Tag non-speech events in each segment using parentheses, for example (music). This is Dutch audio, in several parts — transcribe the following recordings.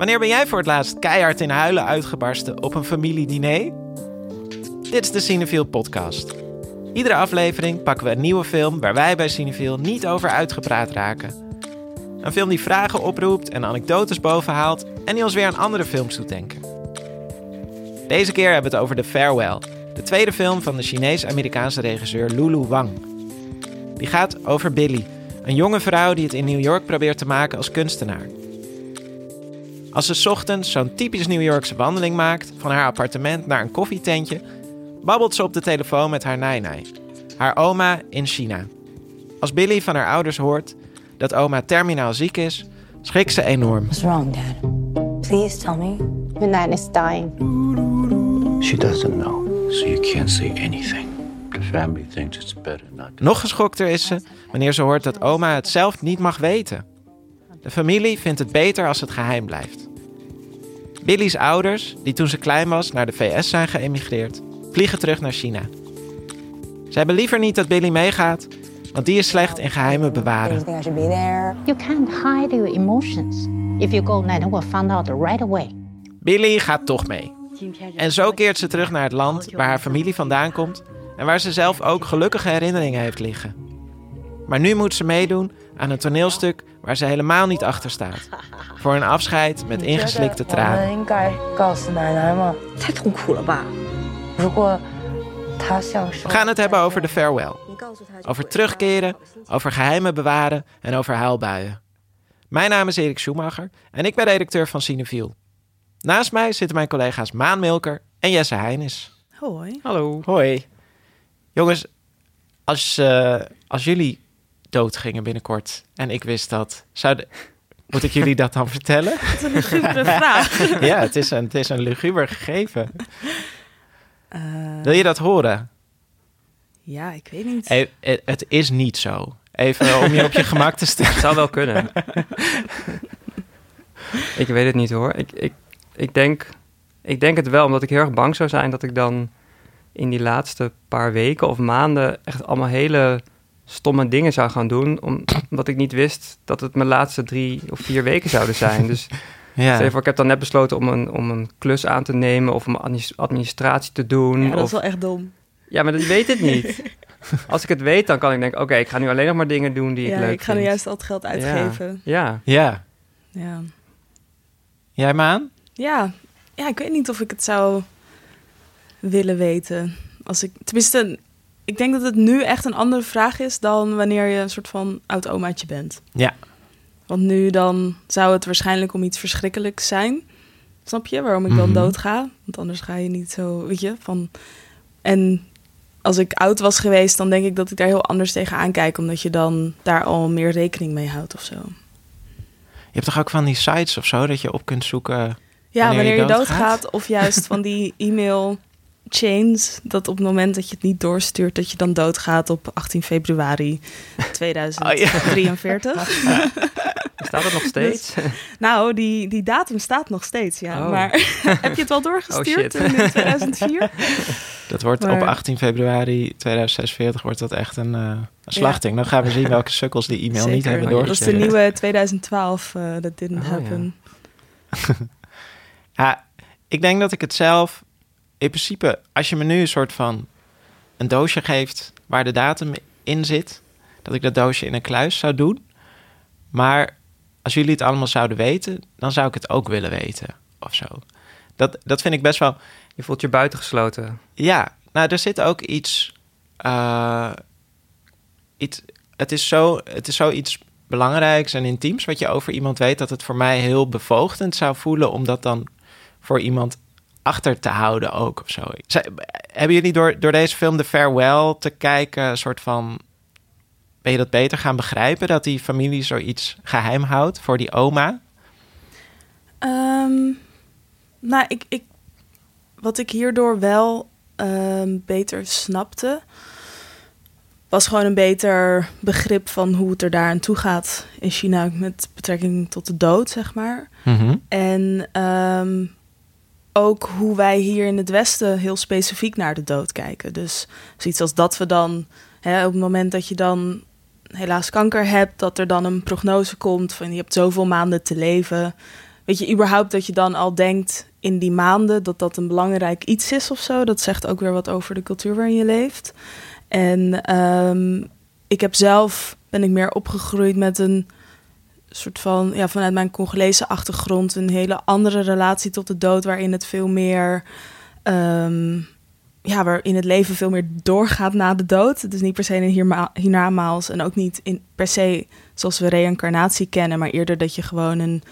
Wanneer ben jij voor het laatst keihard in huilen uitgebarsten op een familiediner? Dit is de Cinefiel podcast. Iedere aflevering pakken we een nieuwe film waar wij bij Cinefiel niet over uitgepraat raken. Een film die vragen oproept en anekdotes bovenhaalt en die ons weer aan andere films doet denken. Deze keer hebben we het over The Farewell, de tweede film van de Chinees-Amerikaanse regisseur Lulu Wang. Die gaat over Billy, een jonge vrouw die het in New York probeert te maken als kunstenaar. Als ze ochtends zo'n typisch New Yorkse wandeling maakt van haar appartement naar een koffietentje, babbelt ze op de telefoon met haar nainai, haar oma in China. Als Billy van haar ouders hoort dat oma terminaal ziek is, schrikt ze enorm. What's wrong, Dad? Please tell me. Midnight is dying. She doesn't know, so you can't say anything. The family thinks it's better not to. Nog geschokter is ze wanneer ze hoort dat oma het zelf niet mag weten. De familie vindt het beter als het geheim blijft. Billy's ouders, die toen ze klein was naar de VS zijn geëmigreerd, vliegen terug naar China. Ze hebben liever niet dat Billy meegaat, want die is slecht in geheimen bewaren. you think I should be there? You can't hide your emotions. If you go, Nana will find out right away. Billy gaat toch mee. En zo keert ze terug naar het land waar haar familie vandaan komt en waar ze zelf ook gelukkige herinneringen heeft liggen. Maar nu moet ze meedoen aan een toneelstuk waar ze helemaal niet achter staat. Voor een afscheid met ingeslikte tranen. We gaan het hebben over de farewell. Over terugkeren, over geheimen bewaren en over huilbuien. Mijn naam is Erik Schumacher en ik ben redacteur van Cineviel. Naast mij zitten mijn collega's Maan Milker en Jesse Heinis. Hoi. Hallo. Hoi. Jongens, als, eh, als jullie doodgingen binnenkort en ik wist dat, zou moet ik jullie dat dan (laughs) vertellen? Wat een lugubere vraag. (laughs) ja, het is een, het is een luguber gegeven. Eh, Wil je dat horen? ja, ik weet niet. Eh, eh, het is niet zo. Even om je op je gemak te stellen. Het zou wel kunnen. (laughs) ik weet het niet hoor. Ik, ik, ik, denk, ik denk het wel, omdat ik heel erg bang zou zijn dat ik dan in die laatste paar weken of maanden echt allemaal hele stomme dingen zou gaan doen. om- Omdat ik niet wist dat het mijn laatste drie of vier weken zouden zijn. Dus Ja. (laughs) stel je voor, ik heb dan net besloten om een, om een klus aan te nemen of om administratie te doen. ja, dat of, is wel echt dom. ja, maar dat weet het niet. (laughs) Als ik het weet, dan kan ik denken, oké, ik ga nu alleen nog maar dingen doen die ik Ja, leuk ik ga nu vind. juist al het geld uitgeven. Ja, Ja. Ja. Jij, Maan? Ja. ja, ik weet niet of ik het zou willen weten. Als ik, tenminste, ik denk dat het nu echt een andere vraag is dan wanneer je een soort van oud omaatje bent. Ja. Want nu dan zou het waarschijnlijk om iets verschrikkelijks zijn. Snap je? Waarom ik dan Mhm. dood ga. Want anders ga je niet zo, weet je, van... En als ik oud was geweest, dan denk ik dat ik daar heel anders tegen aankijk. Omdat je dan daar al meer rekening mee houdt of zo. Je hebt toch ook van die sites of zo dat je op kunt zoeken. Ja, Wanneer je wanneer, je doodgaat? doodgaat. Of juist van die (laughs) e-mail chains. Dat op het moment dat je het niet doorstuurt, dat je dan doodgaat op 18 februari (laughs) 2043. (laughs) staat het nog steeds? Nou, die, die datum staat nog steeds, ja. Oh. Maar (laughs) heb je het wel doorgestuurd Oh, in 2004? Dat wordt Maar- op 18 februari 2046 wordt dat echt een, eh, een slachting. Dan gaan we zien welke sukkels die e-mail niet hebben Dat is de doorgestuurd. nieuwe 2012, eh dat didn't Oh, happen. Ja, ik denk dat ik het zelf... In principe, als je me nu een soort van een doosje geeft waar de datum in zit... dat ik dat doosje in een kluis zou doen. Maar als jullie het allemaal zouden weten, dan zou ik het ook willen weten. Of zo. Dat, dat vind ik best wel... Je voelt je buitengesloten. Ja, nou, er zit ook iets. eh, iets het, is zo, het is zoiets belangrijks en intiems wat je over iemand weet, dat het voor mij heel bevoogdend zou voelen om dat dan voor iemand achter te houden ook of zo. Zij- hebben jullie door, door deze film The Farewell te kijken, een soort van. Ben je dat beter gaan begrijpen dat die familie zoiets geheim houdt voor die oma? Ehm, nou, ik, ik, wat ik hierdoor wel ehm, beter snapte, was gewoon een beter begrip van hoe het er daar aan toe gaat in China met betrekking tot de dood, zeg maar. En ehm, ook hoe wij hier in het Westen heel specifiek naar de dood kijken. Dus zoiets als dat we dan, hè, op het moment dat je dan helaas kanker hebt, dat er dan een prognose komt van je hebt zoveel maanden te leven. Weet je, überhaupt dat je dan al denkt in die maanden dat dat een belangrijk iets is of zo. Dat zegt ook weer wat over de cultuur waarin je leeft. En ehm, ik heb zelf, ben ik meer opgegroeid met een soort van, ja, vanuit mijn Congolese achtergrond, een hele andere relatie tot de dood, waarin het veel meer, ehm, ja, waarin het leven veel meer doorgaat na de dood. Het is niet per se een hiernamaals en ook niet in, per se zoals we reïncarnatie kennen, maar eerder dat je gewoon een,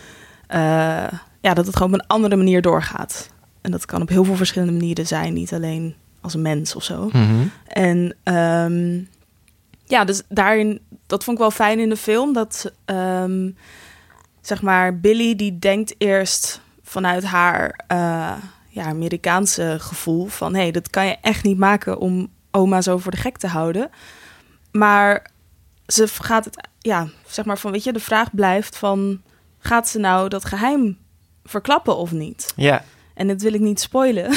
uh, ja, dat het gewoon op een andere manier doorgaat. En dat kan op heel veel verschillende manieren zijn, niet alleen als een mens of zo. Mhm. En um, ja, dus daarin, dat vond ik wel fijn in de film. Dat, um, zeg maar, Billy die denkt eerst vanuit haar uh, ja, Amerikaanse gevoel van... hé, hey, dat kan je echt niet maken om oma zo voor de gek te houden. Maar ze gaat het, ja, zeg maar van, weet je, de vraag blijft van... gaat ze nou dat geheim verklappen of niet? Ja. En dat wil ik niet spoilen.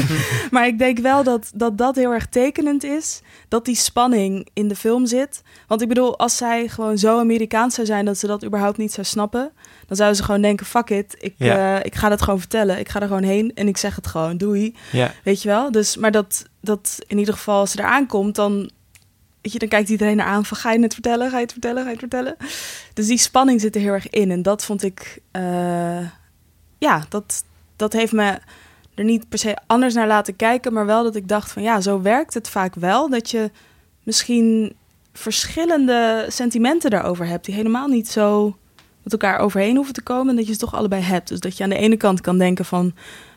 (laughs) maar ik denk wel dat, dat dat heel erg tekenend is. Dat die spanning in de film zit. Want ik bedoel, als zij gewoon zo Amerikaans zou zijn dat ze dat überhaupt niet zou snappen. Dan zouden ze gewoon denken: fuck it, ik, Ja. eh, ik ga dat gewoon vertellen. Ik ga er gewoon heen en ik zeg het gewoon. Doei. Ja. Weet je wel? Dus, maar dat, dat in ieder geval, als ze eraan komt, dan. Weet je, dan kijkt iedereen eraan van ga je het vertellen, ga je het vertellen, ga je het vertellen. Dus die spanning zit er heel erg in. En dat vond ik, eh, ja, dat, dat heeft me er niet per se anders naar laten kijken, maar wel dat ik dacht van ja, zo werkt het vaak wel. Dat je misschien verschillende sentimenten daarover hebt, die helemaal niet zo met elkaar overheen hoeven te komen. En dat je ze toch allebei hebt. Dus dat je aan de ene kant kan denken van.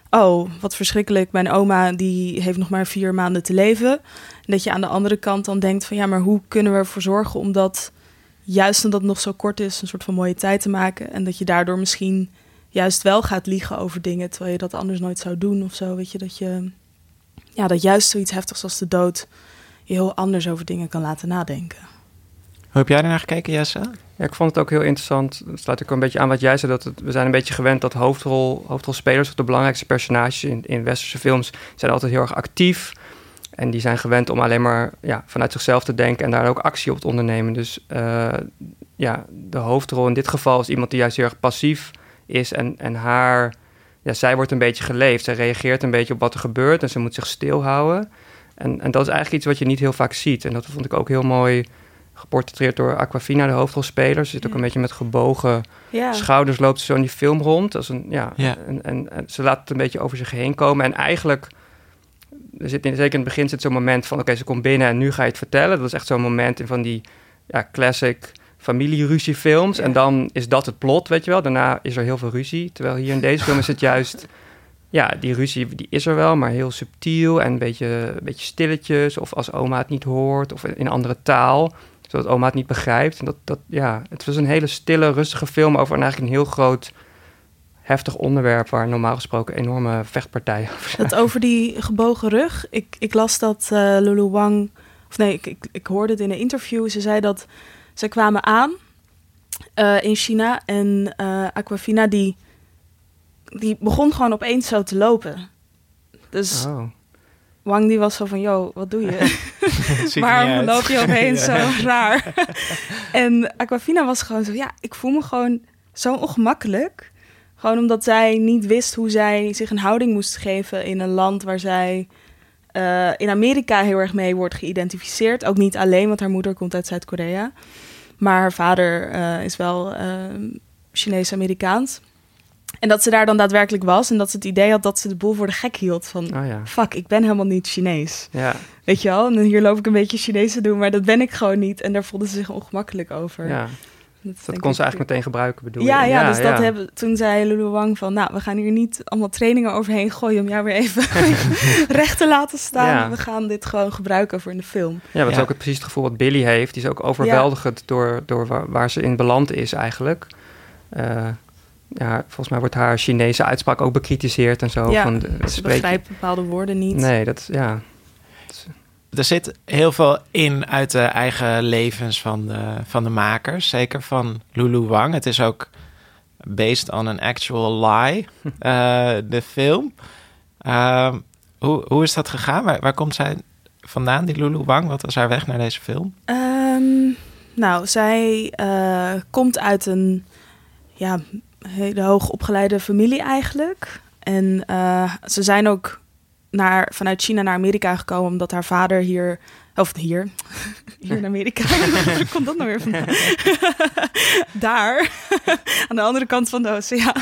Oh, wat verschrikkelijk. Mijn oma die heeft nog maar vier maanden te leven. En dat je aan de andere kant dan denkt van ja, maar hoe kunnen we ervoor zorgen om dat, juist omdat het nog zo kort is, een soort van mooie tijd te maken. En dat je daardoor misschien juist wel gaat liegen over dingen, terwijl je dat anders nooit zou doen of zo. Weet je, dat je, ja, dat juist zoiets heftigs als de dood je heel anders over dingen kan laten nadenken. Hoe heb jij ernaar gekeken, Jesse? Ja, ik vond het ook heel interessant. Het sluit ook een beetje aan wat jij zei. Dat het, we zijn een beetje gewend dat hoofdrol, hoofdrolspelers, of de belangrijkste personages in, in westerse films, zijn altijd heel erg actief. En die zijn gewend om alleen maar ja, vanuit zichzelf te denken en daar ook actie op te ondernemen. Dus uh, ja, de hoofdrol in dit geval is iemand die juist heel erg passief is. En, en haar, ja, zij wordt een beetje geleefd. Zij reageert een beetje op wat er gebeurt en ze moet zich stilhouden. En, en dat is eigenlijk iets wat je niet heel vaak ziet. En dat vond ik ook heel mooi geportretteerd door Aquafina, de hoofdrolspeler. Ze zit ook een beetje met gebogen Ja. schouders, loopt ze zo in die film rond. Als een, ja, Ja. En, en, en ze laat het een beetje over zich heen komen. En eigenlijk, er zit in, zeker in het begin zit zo'n moment van... oké, ze komt binnen en nu ga je het vertellen. Dat is echt zo'n moment in van die ja, classic familieruziefilms. En dan is dat het plot, weet je wel. Daarna is er heel veel ruzie. Terwijl hier in deze film is het juist... Ja, die ruzie die is er wel, maar heel subtiel en een beetje, een beetje stilletjes. Of als oma het niet hoort, of in een andere taal zodat oma het niet begrijpt. En dat, dat, ja, het was een hele stille, rustige film over een eigenlijk een heel groot, heftig onderwerp... waar normaal gesproken enorme vechtpartijen over zijn. Dat over die gebogen rug. Ik, ik las dat eh, Lulu Wang... Of nee, ik, ik, ik hoorde het in een interview. Ze zei dat ze kwamen aan eh, in China. En eh, Aquafina die, die begon gewoon opeens zo te lopen. Dus Oh. Wang die was zo van... Yo, wat doe je? (laughs) Waarom loop je opeens (laughs) zo raar? (laughs) en Aquafina was gewoon zo, ja, ik voel me gewoon zo ongemakkelijk. Gewoon omdat zij niet wist hoe zij zich een houding moest geven in een land waar zij eh, in Amerika heel erg mee wordt geïdentificeerd. Ook niet alleen, want haar moeder komt uit Zuid-Korea. Maar haar vader eh, is wel eh, Chinees-Amerikaans. En dat ze daar dan daadwerkelijk was en dat ze het idee had dat ze de boel voor de gek hield. Van, Oh ja. fuck, ik ben helemaal niet Chinees. Ja, Weet je wel? En hier loop ik een beetje Chinees te doen, maar dat ben ik gewoon niet. En daar voelde ze zich ongemakkelijk over. ja. Dat kon ze eigenlijk meteen gebruiken, bedoel Ja, je? ja, dus dat hebben, toen zei Lulu Wang van... nou, we gaan hier niet allemaal trainingen overheen gooien... om jou weer even (laughs) recht te laten staan. Ja. We gaan dit gewoon gebruiken voor in de film. Ja, dat is Ja. ook het- precies het gevoel wat Billy heeft. Die is ook overweldigend door, door waar, waar ze in beland is eigenlijk. Eh, ja, volgens mij wordt haar Chinese uitspraak ook bekritiseerd en zo. Ja, van, de- Ze spreek- begrijpen bepaalde woorden niet. Nee, dat ja. Er zit heel veel in uit de eigen levens van de, van de makers. Zeker van Lulu Wang. Het is ook based on an actual lie, (laughs) eh, de film. Ehm, hoe, hoe is dat gegaan? Waar, waar komt zij vandaan, die Lulu Wang? Wat was haar weg naar deze film? Ehm, nou, zij eh, komt uit een ja, hele hoogopgeleide familie eigenlijk. En eh, ze zijn ook naar, vanuit China naar Amerika gekomen omdat haar vader hier, of hier, (laughs) hier in Amerika, (laughs) waar komt dat nou weer vandaan? (laughs) Daar, aan de andere kant van de oceaan,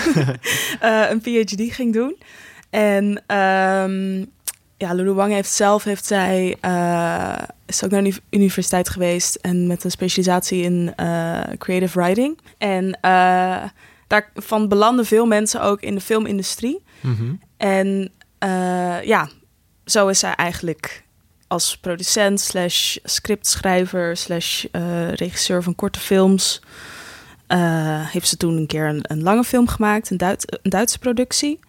uh, een PhD ging doen. En um, ja, Lulu Wang heeft zelf, heeft zij, uh, is ook naar de universiteit geweest en met een specialisatie in uh, creative writing. En uh, daarvan belanden veel mensen ook in de filmindustrie. Mm -hmm. En ja, zo is zij eigenlijk als producent slash scriptschrijver slash regisseur van korte films... heeft ze toen een keer een, een lange film gemaakt, een, Duits, een Duitse productie...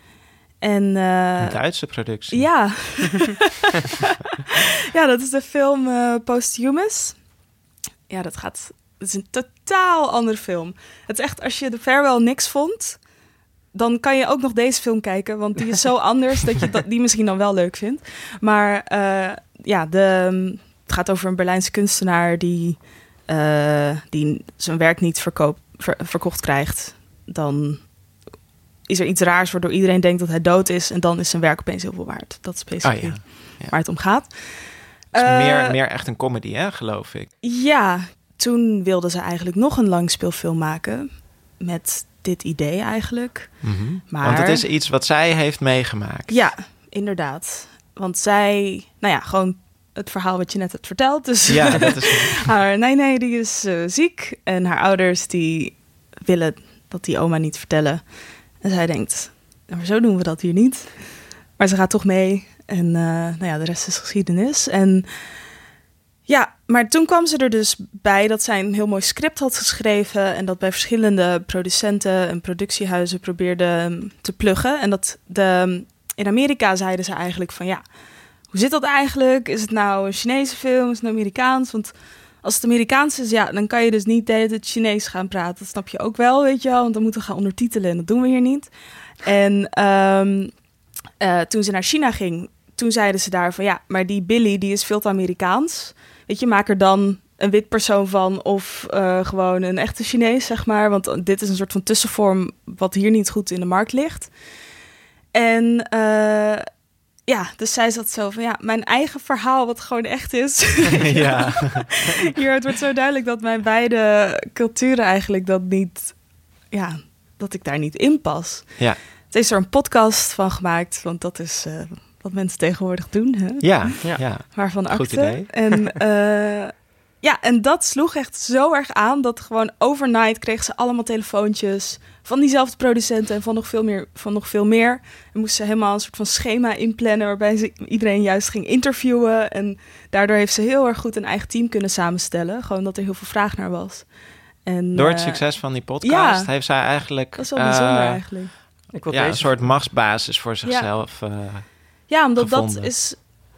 En, uh, een Duitse productie. Ja. (laughs) ja, dat is de film Posthumous. Ja, dat gaat. Het is een totaal andere film. Het is echt, als je de Farewell niks vond, dan kan je ook nog deze film kijken, want die is zo (laughs) anders dat je dat, die misschien dan wel leuk vindt. Maar uh, ja, de, het gaat over een Berlijnse kunstenaar die, die zijn werk niet verkoop, ver, verkocht krijgt. Dan is er iets raars waardoor iedereen denkt dat hij dood is. En dan is zijn werk opeens heel veel waard. Dat is specifiek oh, ja. Ja. waar het om gaat. Het is uh, meer, meer echt een comedy, hè, geloof ik. Ja, toen wilde ze eigenlijk nog een langspeelfilm maken. Met dit idee eigenlijk. Mm -hmm. maar, Want het is iets wat zij heeft meegemaakt. Ja, inderdaad. Want zij, nou ja, gewoon het verhaal wat je net hebt verteld. Dus ja, dat is... (laughs) haar, nee, nee, die is uh, ziek. En haar ouders die willen dat die oma niet vertellen. En zij denkt, maar zo doen we dat hier niet. Maar ze gaat toch mee. En uh, nou ja, de rest is geschiedenis. En ja, maar toen kwam ze er dus bij dat zij een heel mooi script had geschreven. En dat bij verschillende producenten en productiehuizen probeerde te pluggen. En dat de, in Amerika zeiden ze eigenlijk van ja, hoe zit dat eigenlijk? Is het nou een Chinese film? Is het Amerikaans? Want als het Amerikaans is, ja, dan kan je dus niet het Chinees gaan praten. Dat snap je ook wel, weet je wel. Want dan moeten we gaan ondertitelen en dat doen we hier niet. En um, uh, toen ze naar China ging, toen zeiden ze daar van... ja, maar die Billy, die is veel te Amerikaans. Weet je, maak er dan een wit persoon van of uh, gewoon een echte Chinees, zeg maar. Want dit is een soort van tussenvorm wat hier niet goed in de markt ligt. En... Uh, ja, dus zij zat zo van ja, mijn eigen verhaal, wat gewoon echt is. (laughs) ja. (laughs) Hier, het wordt zo duidelijk dat mijn beide culturen eigenlijk dat niet, ja, dat ik daar niet in pas. Ja. Het is er een podcast van gemaakt, want dat is uh, wat mensen tegenwoordig doen. Hè? Ja, ja. ja. Waarvan idee. En uh, (laughs) ja, en dat sloeg echt zo erg aan dat gewoon overnight kregen ze allemaal telefoontjes van diezelfde producenten en van nog veel meer. Van nog veel meer. En moesten ze helemaal een soort van schema inplannen waarbij ze iedereen juist ging interviewen. En daardoor heeft ze heel erg goed een eigen team kunnen samenstellen. Gewoon dat er heel veel vraag naar was. En, Door het uh, succes van die podcast ja, heeft zij eigenlijk... Dat is wel bijzonder uh, eigenlijk. Ik wil ja, deze een soort machtsbasis voor zichzelf. Ja, ja omdat gevonden. dat is...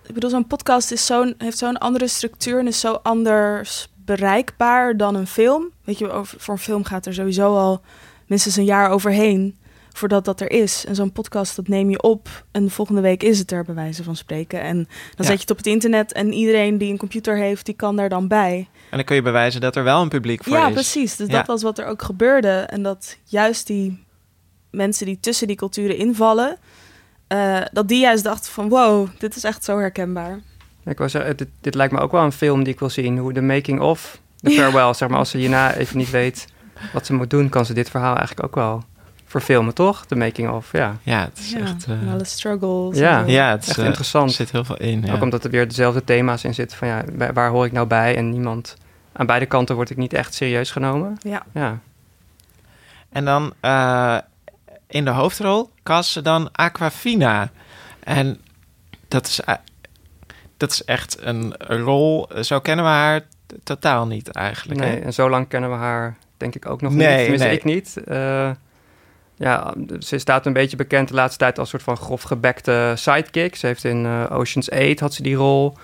Ik bedoel, zo'n podcast is zo'n, heeft zo'n andere structuur en is zo anders bereikbaar dan een film. Weet je, over, voor een film gaat er sowieso al minstens een jaar overheen voordat dat er is. En zo'n podcast, dat neem je op en de volgende week is het er, bij wijze van spreken. En dan ja. zet je het op het internet en iedereen die een computer heeft, die kan daar dan bij. En dan kun je bewijzen dat er wel een publiek voor ja, is. Precies. Dus Ja. dat was wat er ook gebeurde. En dat juist die mensen die tussen die culturen invallen, eh, dat die juist dachten van wow, dit is echt zo herkenbaar. Ik wou zeggen, dit, dit lijkt me ook wel een film die ik wil zien. Hoe de making of, de (laughs) farewell, zeg maar. Als ze hierna even niet weet wat ze moet doen, kan ze dit verhaal eigenlijk ook wel verfilmen, toch? De making of, ja. Ja, het is Ja, echt... eh, en alle struggles. Ja. ja, het is echt eh, interessant. Er zit heel veel in. Ja. Ook omdat er weer dezelfde thema's in zitten van ja, waar, waar hoor ik nou bij? En niemand, aan beide kanten word ik niet echt serieus genomen. Ja. Ja, En dan eh, in de hoofdrol cast ze dan Aquafina. En dat is, eh, dat is echt een rol, zo kennen we haar totaal niet eigenlijk. hè? nee, en zo lang kennen we haar denk ik ook nog Nee, niet. Tenminste, nee. ik niet. Eh, ja, ze staat een beetje bekend de laatste tijd als soort van grof gebekte sidekick. Ze heeft in eh, Ocean's 8 had ze die rol.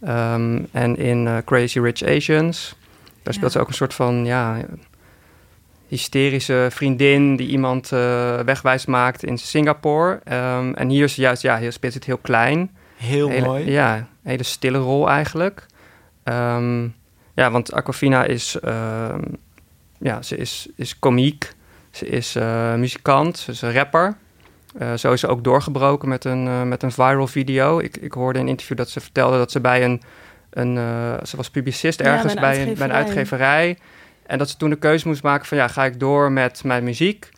Ehm, en in Crazy Rich Asians. Daar speelt Ja. ze ook een soort van, ja, hysterische vriendin die iemand eh, wegwijs maakt in Singapore. Ehm, en hier is ze juist, ja, hier speelt ze het heel klein. Heel hele, mooi. Ja, een hele stille rol eigenlijk. Ehm, ja, want Aquafina is, ehm, ja, ze is, is komiek. Ze is uh, muzikant, ze is een rapper. Uh, zo is ze ook doorgebroken met een, uh, met een viral video. Ik, ik hoorde in een interview dat ze vertelde dat ze bij een... een ze was publicist ergens ja, bij, een, bij een uitgeverij. En dat ze toen de keuze moest maken van... ja, ga ik door met mijn muziek...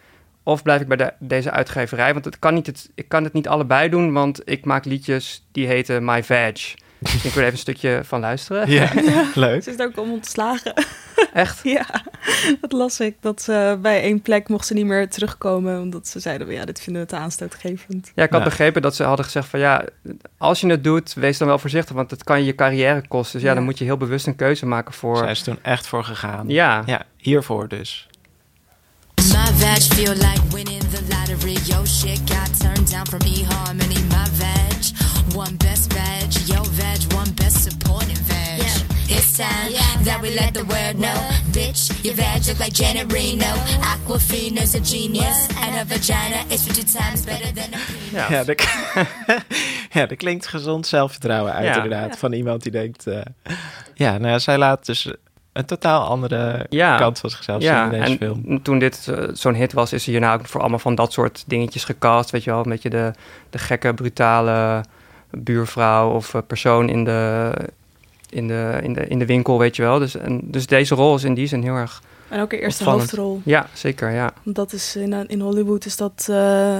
Of blijf ik bij de, deze uitgeverij? Want het kan niet het, ik kan het niet allebei doen, want ik maak liedjes die heten My Veg. Dus ik wil even een stukje van luisteren. Ja, (laughs) leuk. Ze is daar ook om ontslagen. (laughs) Echt? ja, dat las ik. Dat ze bij één plek mocht ze niet meer terugkomen, omdat ze zeiden, ja, dit vinden we te aanstootgevend. Ja, ik had begrepen dat ze hadden gezegd van, ja, als je het doet, wees dan wel voorzichtig, want het kan je carrière kosten. Dus ja, ja. dan moet je heel bewust een keuze maken voor... Zij is toen echt voor gegaan. Ja. Ja, hiervoor dus. My veg feel like winning the lottery. Yo, shit got turned down from eHarmony. My veg, one best veg. Yo, veg, one best supporting time that we let the world know. Bitch, your veg look like Janet Reno. Aquafina's a genius. And her vagina is 50 times better than a Ja, ja, dat, (laughs) ja, dat klinkt gezond zelfvertrouwen uit, ja. inderdaad. Van iemand die denkt... Uh, ja, nou, zij laat dus een totaal andere ja. kant van zichzelf ja, zien in deze en film. Toen dit uh, zo'n hit was, is hij hierna ook voor allemaal van dat soort dingetjes gecast. Weet je wel, een beetje de, de gekke, brutale buurvrouw of uh, persoon in de, in, de, in, de, in de winkel, weet je wel. Dus, en, dus deze rol is in die zin heel erg En ook een eerste opvallend. hoofdrol. Ja, zeker, ja. Dat is in, in Hollywood is dat... Uh,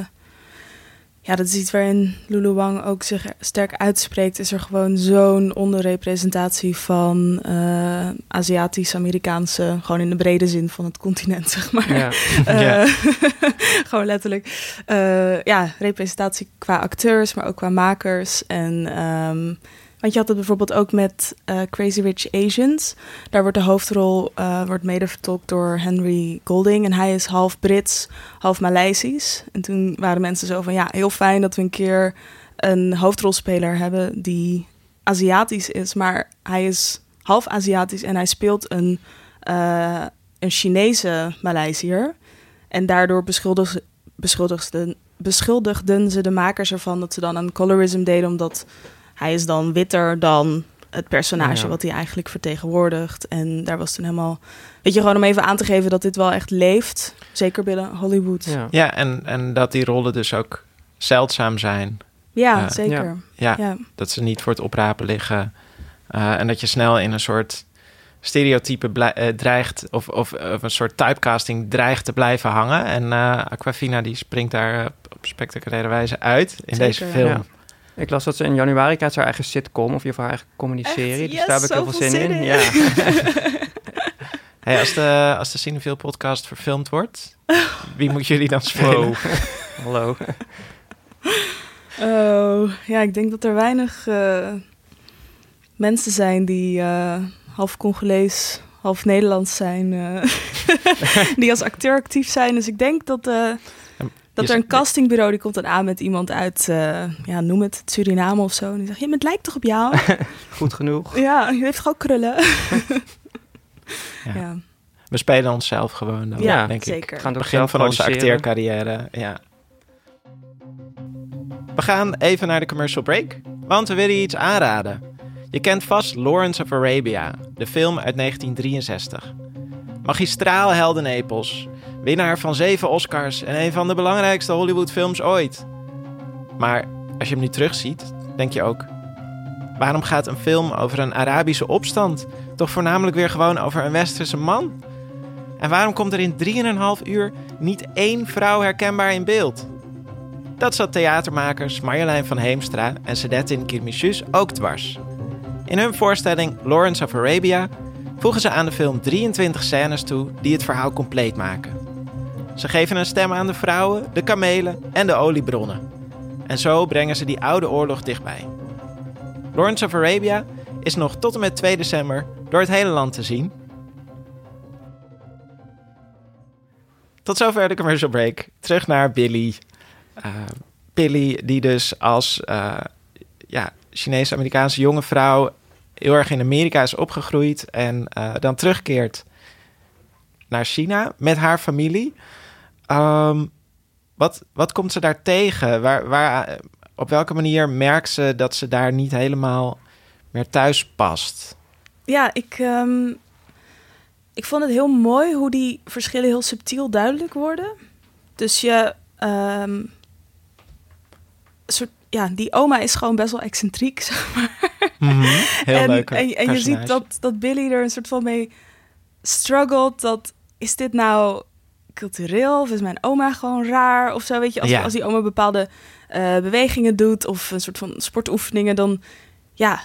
ja, dat is iets waarin Lulu Wang ook zich sterk uitspreekt. Is er gewoon zo'n onderrepresentatie van uh, Aziatisch-Amerikaanse, gewoon in de brede zin van het continent, (laughs) zeg maar. Ja. Uh, Ja. (laughs) gewoon letterlijk. Uh, ja, representatie qua acteurs, maar ook qua makers. En um, want je had het bijvoorbeeld ook met uh, Crazy Rich Asians. Daar wordt de hoofdrol uh, wordt mede vertolkt door Henry Golding. En hij is half Brits, half Maleisisch. En toen waren mensen zo van... ja, heel fijn dat we een keer een hoofdrolspeler hebben... die Aziatisch is, maar hij is half Aziatisch... en hij speelt een, uh, een Chinese Maleisiër. En daardoor beschuldigden, beschuldigden, beschuldigden ze de makers ervan... dat ze dan een colorism deden, omdat hij is dan witter dan het personage Ja. wat hij eigenlijk vertegenwoordigt. En daar was toen helemaal... Weet je, gewoon om even aan te geven dat dit wel echt leeft. Zeker binnen Hollywood. Ja, ja. Ja, en, en dat die rollen dus ook zeldzaam zijn. zeker. ja. Ja, Ja. dat ze niet voor het oprapen liggen. Uh, en dat je snel in een soort stereotype uh, dreigt... Of, of, of een soort typecasting dreigt te blijven hangen. En uh, Aquafina die springt daar op spectaculaire wijze uit in Zeker, deze ja. film. Ik las dat ze in januari krijgt haar eigen sitcom of je haar eigen comedy-serie. Echt? Dus daar heb ik heel veel zin, zin in. in. (laughs) Ja. Hey, als de, als de Cineville podcast verfilmd wordt, wie moet jullie dan spelen? Wow. Hallo. Oh, ja, ik denk dat er weinig eh, mensen zijn die eh, half Congolees, half Nederlands zijn. eh, (laughs) die als acteur actief zijn. Dus ik denk dat, eh, dat je er een castingbureau die komt dan aan met iemand uit, eh, ja, noem het, Suriname of zo. En die zegt, ja, maar het lijkt toch op jou? (laughs) Goed genoeg. ja, je heeft gewoon krullen. (laughs) Ja. ja. We spelen onszelf gewoon dan, Ja, denk ik. zeker. We gaan het Begin van onze acteercarrière, ja. We gaan even naar de commercial break, want we willen je iets aanraden. Je kent vast Lawrence of Arabia, de film uit 1963. Magistraal heldenepos, winnaar van zeven Oscars en een van de belangrijkste Hollywoodfilms ooit. Maar als je hem nu terugziet, denk je ook... Waarom gaat een film over een Arabische opstand toch voornamelijk weer gewoon over een westerse man? En waarom komt er in 3,5 uur niet één vrouw herkenbaar in beeld? Dat zat theatermakers Marjolein van Heemstra en Sedettin Kirmichus ook dwars. In hun voorstelling Lawrence of Arabia voegen ze aan de film 23 scènes toe die het verhaal compleet maken. Ze geven een stem aan de vrouwen, de kamelen en de oliebronnen. En zo brengen ze die oude oorlog dichtbij. Lawrence of Arabia is nog tot en met 2 december door het hele land te zien. Tot zover de commercial break. Terug naar Billy. Uh, Billy, die dus als uh, ja, Chinese-Amerikaanse jonge vrouw heel erg in Amerika is opgegroeid en uh, dan terugkeert naar China met haar familie. Um, wat, wat komt ze daar tegen? Waar, waar, op welke manier merkt ze dat ze daar niet helemaal meer thuis past? Ja, ik, um, ik vond het heel mooi hoe die verschillen heel subtiel duidelijk worden. Dus je, ehm, soort, ja, die oma is gewoon best wel excentriek, (laughs) zeg maar. Mhm, Heel en, leuk. En, en je ziet dat, dat Billy er een soort van mee struggelt. Dat, is dit nou cultureel of is mijn oma gewoon raar of zo? Weet je, als, Ja. als die oma bepaalde eh, bewegingen doet of een soort van sportoefeningen, dan ja,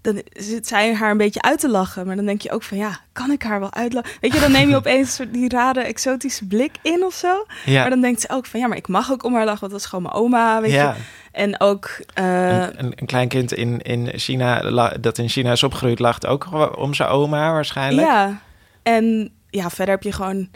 dan zit zij haar een beetje uit te lachen. Maar dan denk je ook van ja, kan ik haar wel uitlachen? Weet je, dan neem je (laughs) opeens die rare exotische blik in of zo. Ja. Maar dan denkt ze ook van ja, maar ik mag ook om haar lachen, want dat is gewoon mijn oma, weet ja. je. En ook eh, Een, een, een klein kind in, in China, dat in China is opgegroeid, lacht ook gewoon om zijn oma waarschijnlijk. Ja, en ja, verder heb je gewoon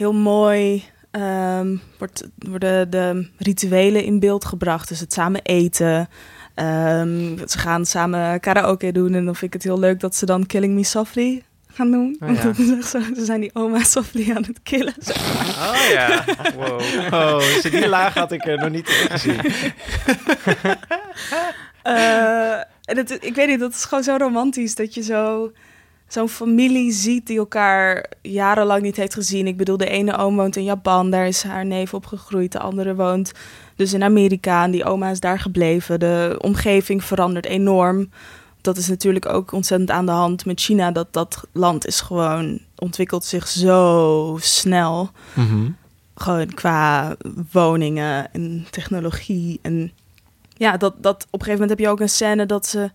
heel mooi. ehm, wordt, worden de rituelen in beeld gebracht. Dus het samen eten. Ehm, ze gaan samen karaoke doen. En dan vind ik het heel leuk dat ze dan Killing Me Softly gaan doen. Oh, ja. (laughs) ze zijn die oma Softly aan het killen. zeg maar. Oh ja, wow. Oh, dus die laag had ik er nog niet in gezien. (laughs) Eh, en het, ik weet niet, dat is gewoon zo romantisch dat je zo zo'n familie ziet die elkaar jarenlang niet heeft gezien. Ik bedoel, de ene oom woont in Japan, daar is haar neef opgegroeid. De andere woont dus in Amerika en die oma is daar gebleven. De omgeving verandert enorm. Dat is natuurlijk ook ontzettend aan de hand met China. Dat dat land is gewoon ontwikkelt zich zo snel. Mhm. Gewoon qua woningen en technologie. En ja, dat, dat op een gegeven moment heb je ook een scène dat ze,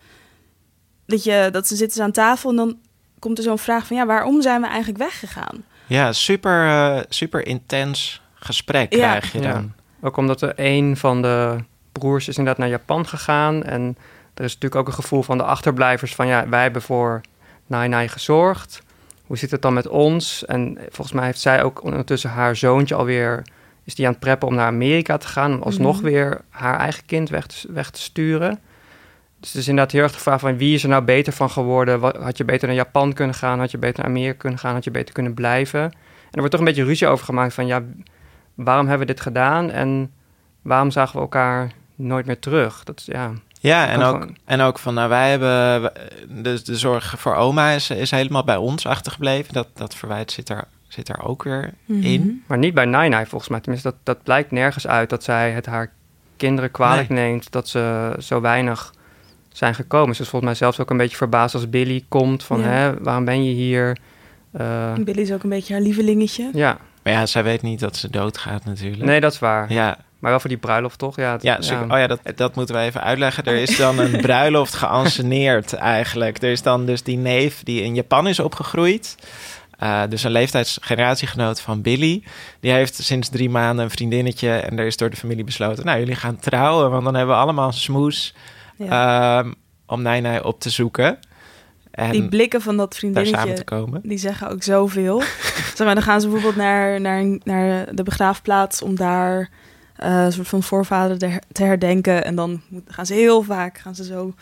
dat je, dat ze zitten aan tafel en dan komt er zo'n vraag van ja, waarom zijn we eigenlijk weggegaan? Ja, super, eh, super intens gesprek Ja. krijg je Ja. dan. Ook omdat er een van de broers is inderdaad naar Japan gegaan. En er is natuurlijk ook een gevoel van de achterblijvers van... ja, wij hebben voor Nai Nai gezorgd. Hoe zit het dan met ons? En volgens mij heeft zij ook ondertussen haar zoontje alweer... is die aan het preppen om naar Amerika te gaan... om alsnog Mhm. weer haar eigen kind weg te, weg te sturen. Dus het is inderdaad heel erg de vraag van... wie is er nou beter van geworden? Wat, had je beter naar Japan kunnen gaan? Had je beter naar Amerika kunnen gaan? Had je beter kunnen blijven? En er wordt toch een beetje ruzie over gemaakt van... ja, waarom hebben we dit gedaan en waarom zagen we elkaar nooit meer terug? Dat is, ja, Ja, en ook, en ook van, nou, wij hebben, de, de zorg voor oma is, is helemaal bij ons achtergebleven. Dat, dat verwijt zit er, zit er ook weer in. maar niet bij Nai Nai volgens mij. Tenminste, dat, dat blijkt nergens uit dat zij het haar kinderen kwalijk neemt dat ze zo weinig zijn gekomen. Ze is volgens mij zelfs ook een beetje verbaasd als Billy komt van, Ja. hè, waarom ben je hier? Eh, Billy is ook een beetje haar lievelingetje. ja, Maar ja, zij weet niet dat ze doodgaat natuurlijk. nee, dat is waar. Ja, Maar wel voor die bruiloft, toch? Ja, het- ja, zeker. Oh ja, dat, dat moeten we even uitleggen. Er is dan een bruiloft geanceneerd (laughs) eigenlijk. Er is dan dus die neef die in Japan is opgegroeid. Eh, dus een leeftijdsgeneratiegenoot van Billy. Die heeft sinds drie maanden een vriendinnetje. En er is door de familie besloten... nou, jullie gaan trouwen, want dan hebben we allemaal smoes... Ja. ehm, om Nijnij op te zoeken. En die blikken van dat vriendinnetje, samen te komen. die zeggen ook zoveel. (laughs) zeg maar, dan gaan ze bijvoorbeeld naar, naar, naar de begraafplaats om daar eh, een soort van voorvader te, her- te herdenken. En dan gaan ze heel vaak gaan ze zo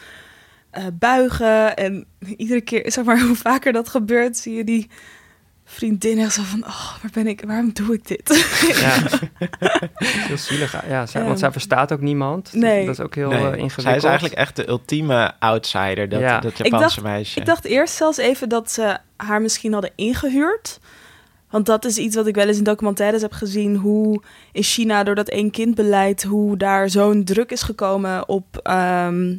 eh, buigen. En iedere keer, zeg maar, (laughs) hoe vaker dat gebeurt, zie je die vriendin echt zo van... Oh, waar ben ik? Waarom doe ik dit? Ja. (laughs) heel zielig. Ja, zij, want Ehm, zij verstaat ook niemand. Dat- nee. Dat is ook heel Nee, eh, ingewikkeld. Zij is eigenlijk echt de ultieme outsider, dat, Ja. dat Ik Japanse dacht- meisje. Ik dacht eerst zelfs even dat ze haar misschien hadden ingehuurd. Want dat is iets wat ik wel eens in documentaires heb gezien. Hoe in China door dat één kind beleid, hoe daar zo'n druk is gekomen op, ehm,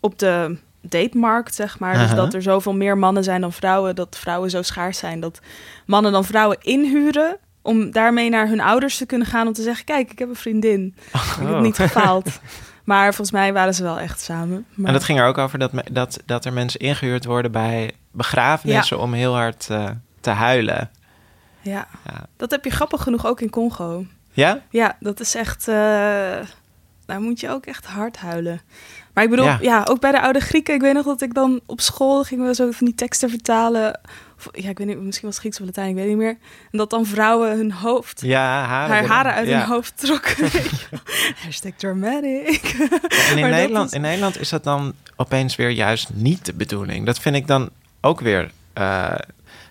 op de datemarkt, zeg maar. Dus dat er zoveel meer mannen zijn dan vrouwen. Dat vrouwen zo schaars zijn. Dat mannen dan vrouwen inhuren. Om daarmee naar hun ouders te kunnen gaan om te zeggen: Kijk, ik heb een vriendin. Ik heb Oh. niet (laughs) gefaald. Maar volgens mij waren ze wel echt samen. Maar... En dat ging er ook over dat, dat, dat er mensen ingehuurd worden bij begrafenissen om heel hard eh, te huilen. Ja. Ja. dat heb je grappig genoeg ook in Congo. Ja? Ja, dat is echt. eh, daar moet je ook echt hard huilen. Maar ik bedoel, Ja. ja. ook bij de oude Grieken. Ik weet nog dat ik dan op school gingen we zo van die teksten vertalen. Of, ja, ik weet niet, misschien was het Grieks of Latijn, ik weet niet meer. En dat dan vrouwen hun hoofd, Ja, haren. haar haren uit ja. hun hoofd trokken. (laughs) Hashtag dramatic. En in (laughs) Nederland, is- in Nederland is dat dan opeens weer juist niet de bedoeling. Dat vind ik dan ook weer... eh,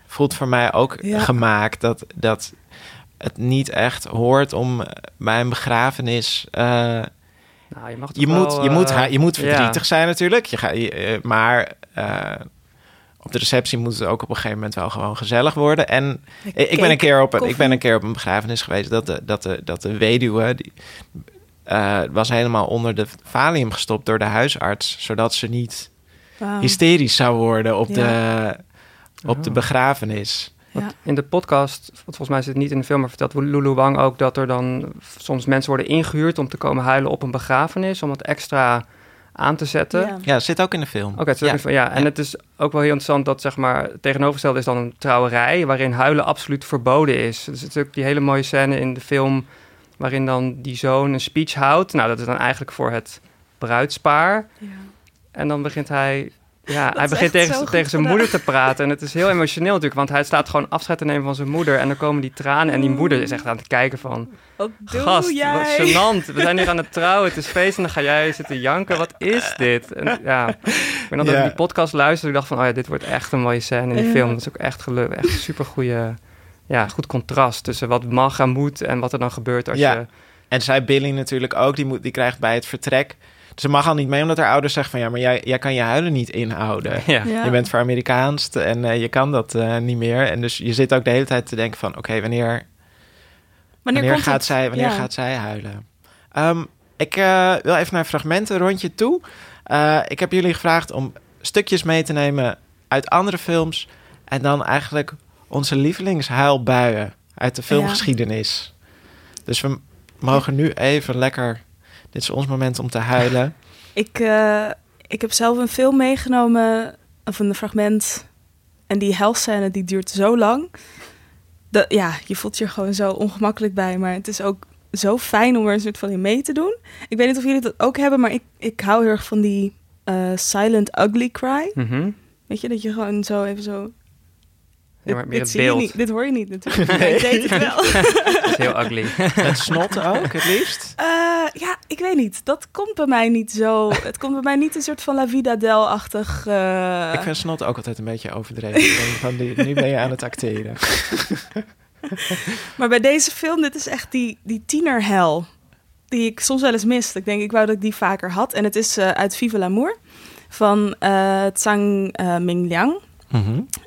voelt voor mij ook gemaakt dat, dat het niet echt hoort om bij een begrafenis... eh, Nou, je mag toch je, wel, moet, je, moet, eh, ha- je moet ja. verdrietig zijn natuurlijk. Je ga, je, eh, maar eh, op de receptie moet het ook op een gegeven moment wel gewoon gezellig worden. En Ik ben een keer op een, ik ben een keer op een begrafenis geweest dat de, dat de, dat de weduwe die, eh, was helemaal onder de valium gestopt door de huisarts, zodat ze niet hysterisch zou worden op, Ja. de, op de Oh. begrafenis. Ja. In de podcast, want volgens mij zit het niet in de film, maar vertelt Lulu Wang ook dat er dan soms mensen worden ingehuurd om te komen huilen op een begrafenis, om het extra aan te zetten. Ja. Ja, dat zit ook in de film. Oké, Ja. ja. en Ja. het is ook wel heel interessant dat zeg maar het tegenovergestelde is dan een trouwerij waarin huilen absoluut verboden is. Dus het is ook die hele mooie scène in de film waarin dan die zoon een speech houdt. Nou, dat is dan eigenlijk voor het bruidspaar. Ja. En dan begint hij, ja, hij begint tegen, tegen zijn moeder te praten. En het is heel emotioneel natuurlijk, want hij staat gewoon afscheid te nemen van zijn moeder. En dan komen die tranen en die moeder is echt aan het kijken van... Wat doe Gast, jij? wat gênant. We zijn hier aan het trouwen, het is feest en dan ga jij zitten janken. Wat is dit? En, ja, ik ben Ja. die podcast luisterde. Ik dacht van, oh ja, dit wordt echt een mooie scène in die Ja. film. Dat is ook echt gelukt. Echt een super goede, ja, goed contrast tussen wat mag en moet en wat er dan gebeurt als Ja. je... En zij Billy natuurlijk ook, die, moet, die krijgt bij het vertrek... Ze mag al niet mee, omdat haar ouders zeggen van... ja, maar jij, jij kan je huilen niet inhouden. (laughs) Ja. Ja. Je bent voor Amerikaans en eh, je kan dat eh, niet meer. En dus je zit ook de hele tijd te denken van... oké, wanneer, wanneer, gaat, het? zij, wanneer Ja. gaat zij huilen? Ehm, ik eh, wil even naar fragmenten rondje toe. Eh, ik heb jullie gevraagd om stukjes mee te nemen uit andere films... en dan eigenlijk onze lievelingshuilbuien uit de filmgeschiedenis. Dus we mogen nu even lekker... Dit is ons moment om te huilen. (laughs) Ik, eh, ik heb zelf een film meegenomen, of een fragment. En die helscène die duurt zo lang. Dat, ja, je voelt je er gewoon zo ongemakkelijk bij. Maar het is ook zo fijn om er een soort van in mee te doen. Ik weet niet of jullie dat ook hebben, maar ik, ik hou heel erg van die eh, silent ugly cry. Mhm. Weet je, dat je gewoon zo even zo... Ja, maar dit, meer dit het zie je beeld. niet, dit hoor je niet natuurlijk. (laughs) Maar ik deed het wel. (laughs) Dat is heel ugly. (laughs) Met snot ook, het liefst. Eh, ja, ik weet niet. Dat komt bij mij niet zo. Het komt bij mij niet een soort van La Vida Del-achtig. eh, Ik vind snot ook altijd een beetje overdreven. Van, die, nu ben je aan het acteren. Maar bij deze film, dit is echt die, die tienerhel. Die ik soms wel eens mis. Ik denk, ik wou dat ik die vaker had. En het is eh, uit Vive l'Amour van eh Tsang Ming Liang.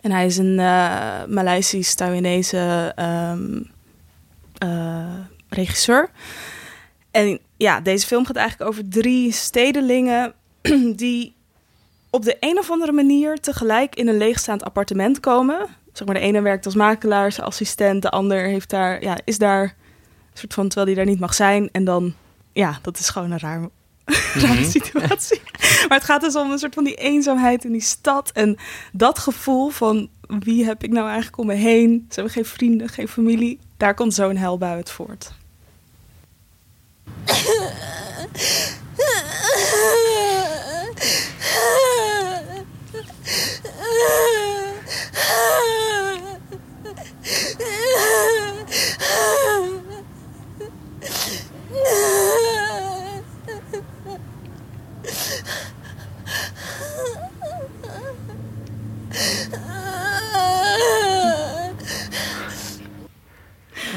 En hij is een eh Maleisisch-Taiwanese ehm, eh, regisseur. En ja, deze film gaat eigenlijk over drie stedelingen (clears throat) die op de een of andere manier tegelijk in een leegstaand appartement komen. Zeg maar, de ene werkt als makelaar, zijn assistent, de ander heeft daar, ja, is daar soort van terwijl hij daar niet mag zijn. En dan, ja, dat is gewoon een raar, (laughs) rare situatie. Maar het gaat dus om een soort van die eenzaamheid in die stad. En dat gevoel van wie heb ik nou eigenlijk om me heen? Ze hebben geen vrienden, geen familie. Daar komt zo'n helbui uit voort. (laughs)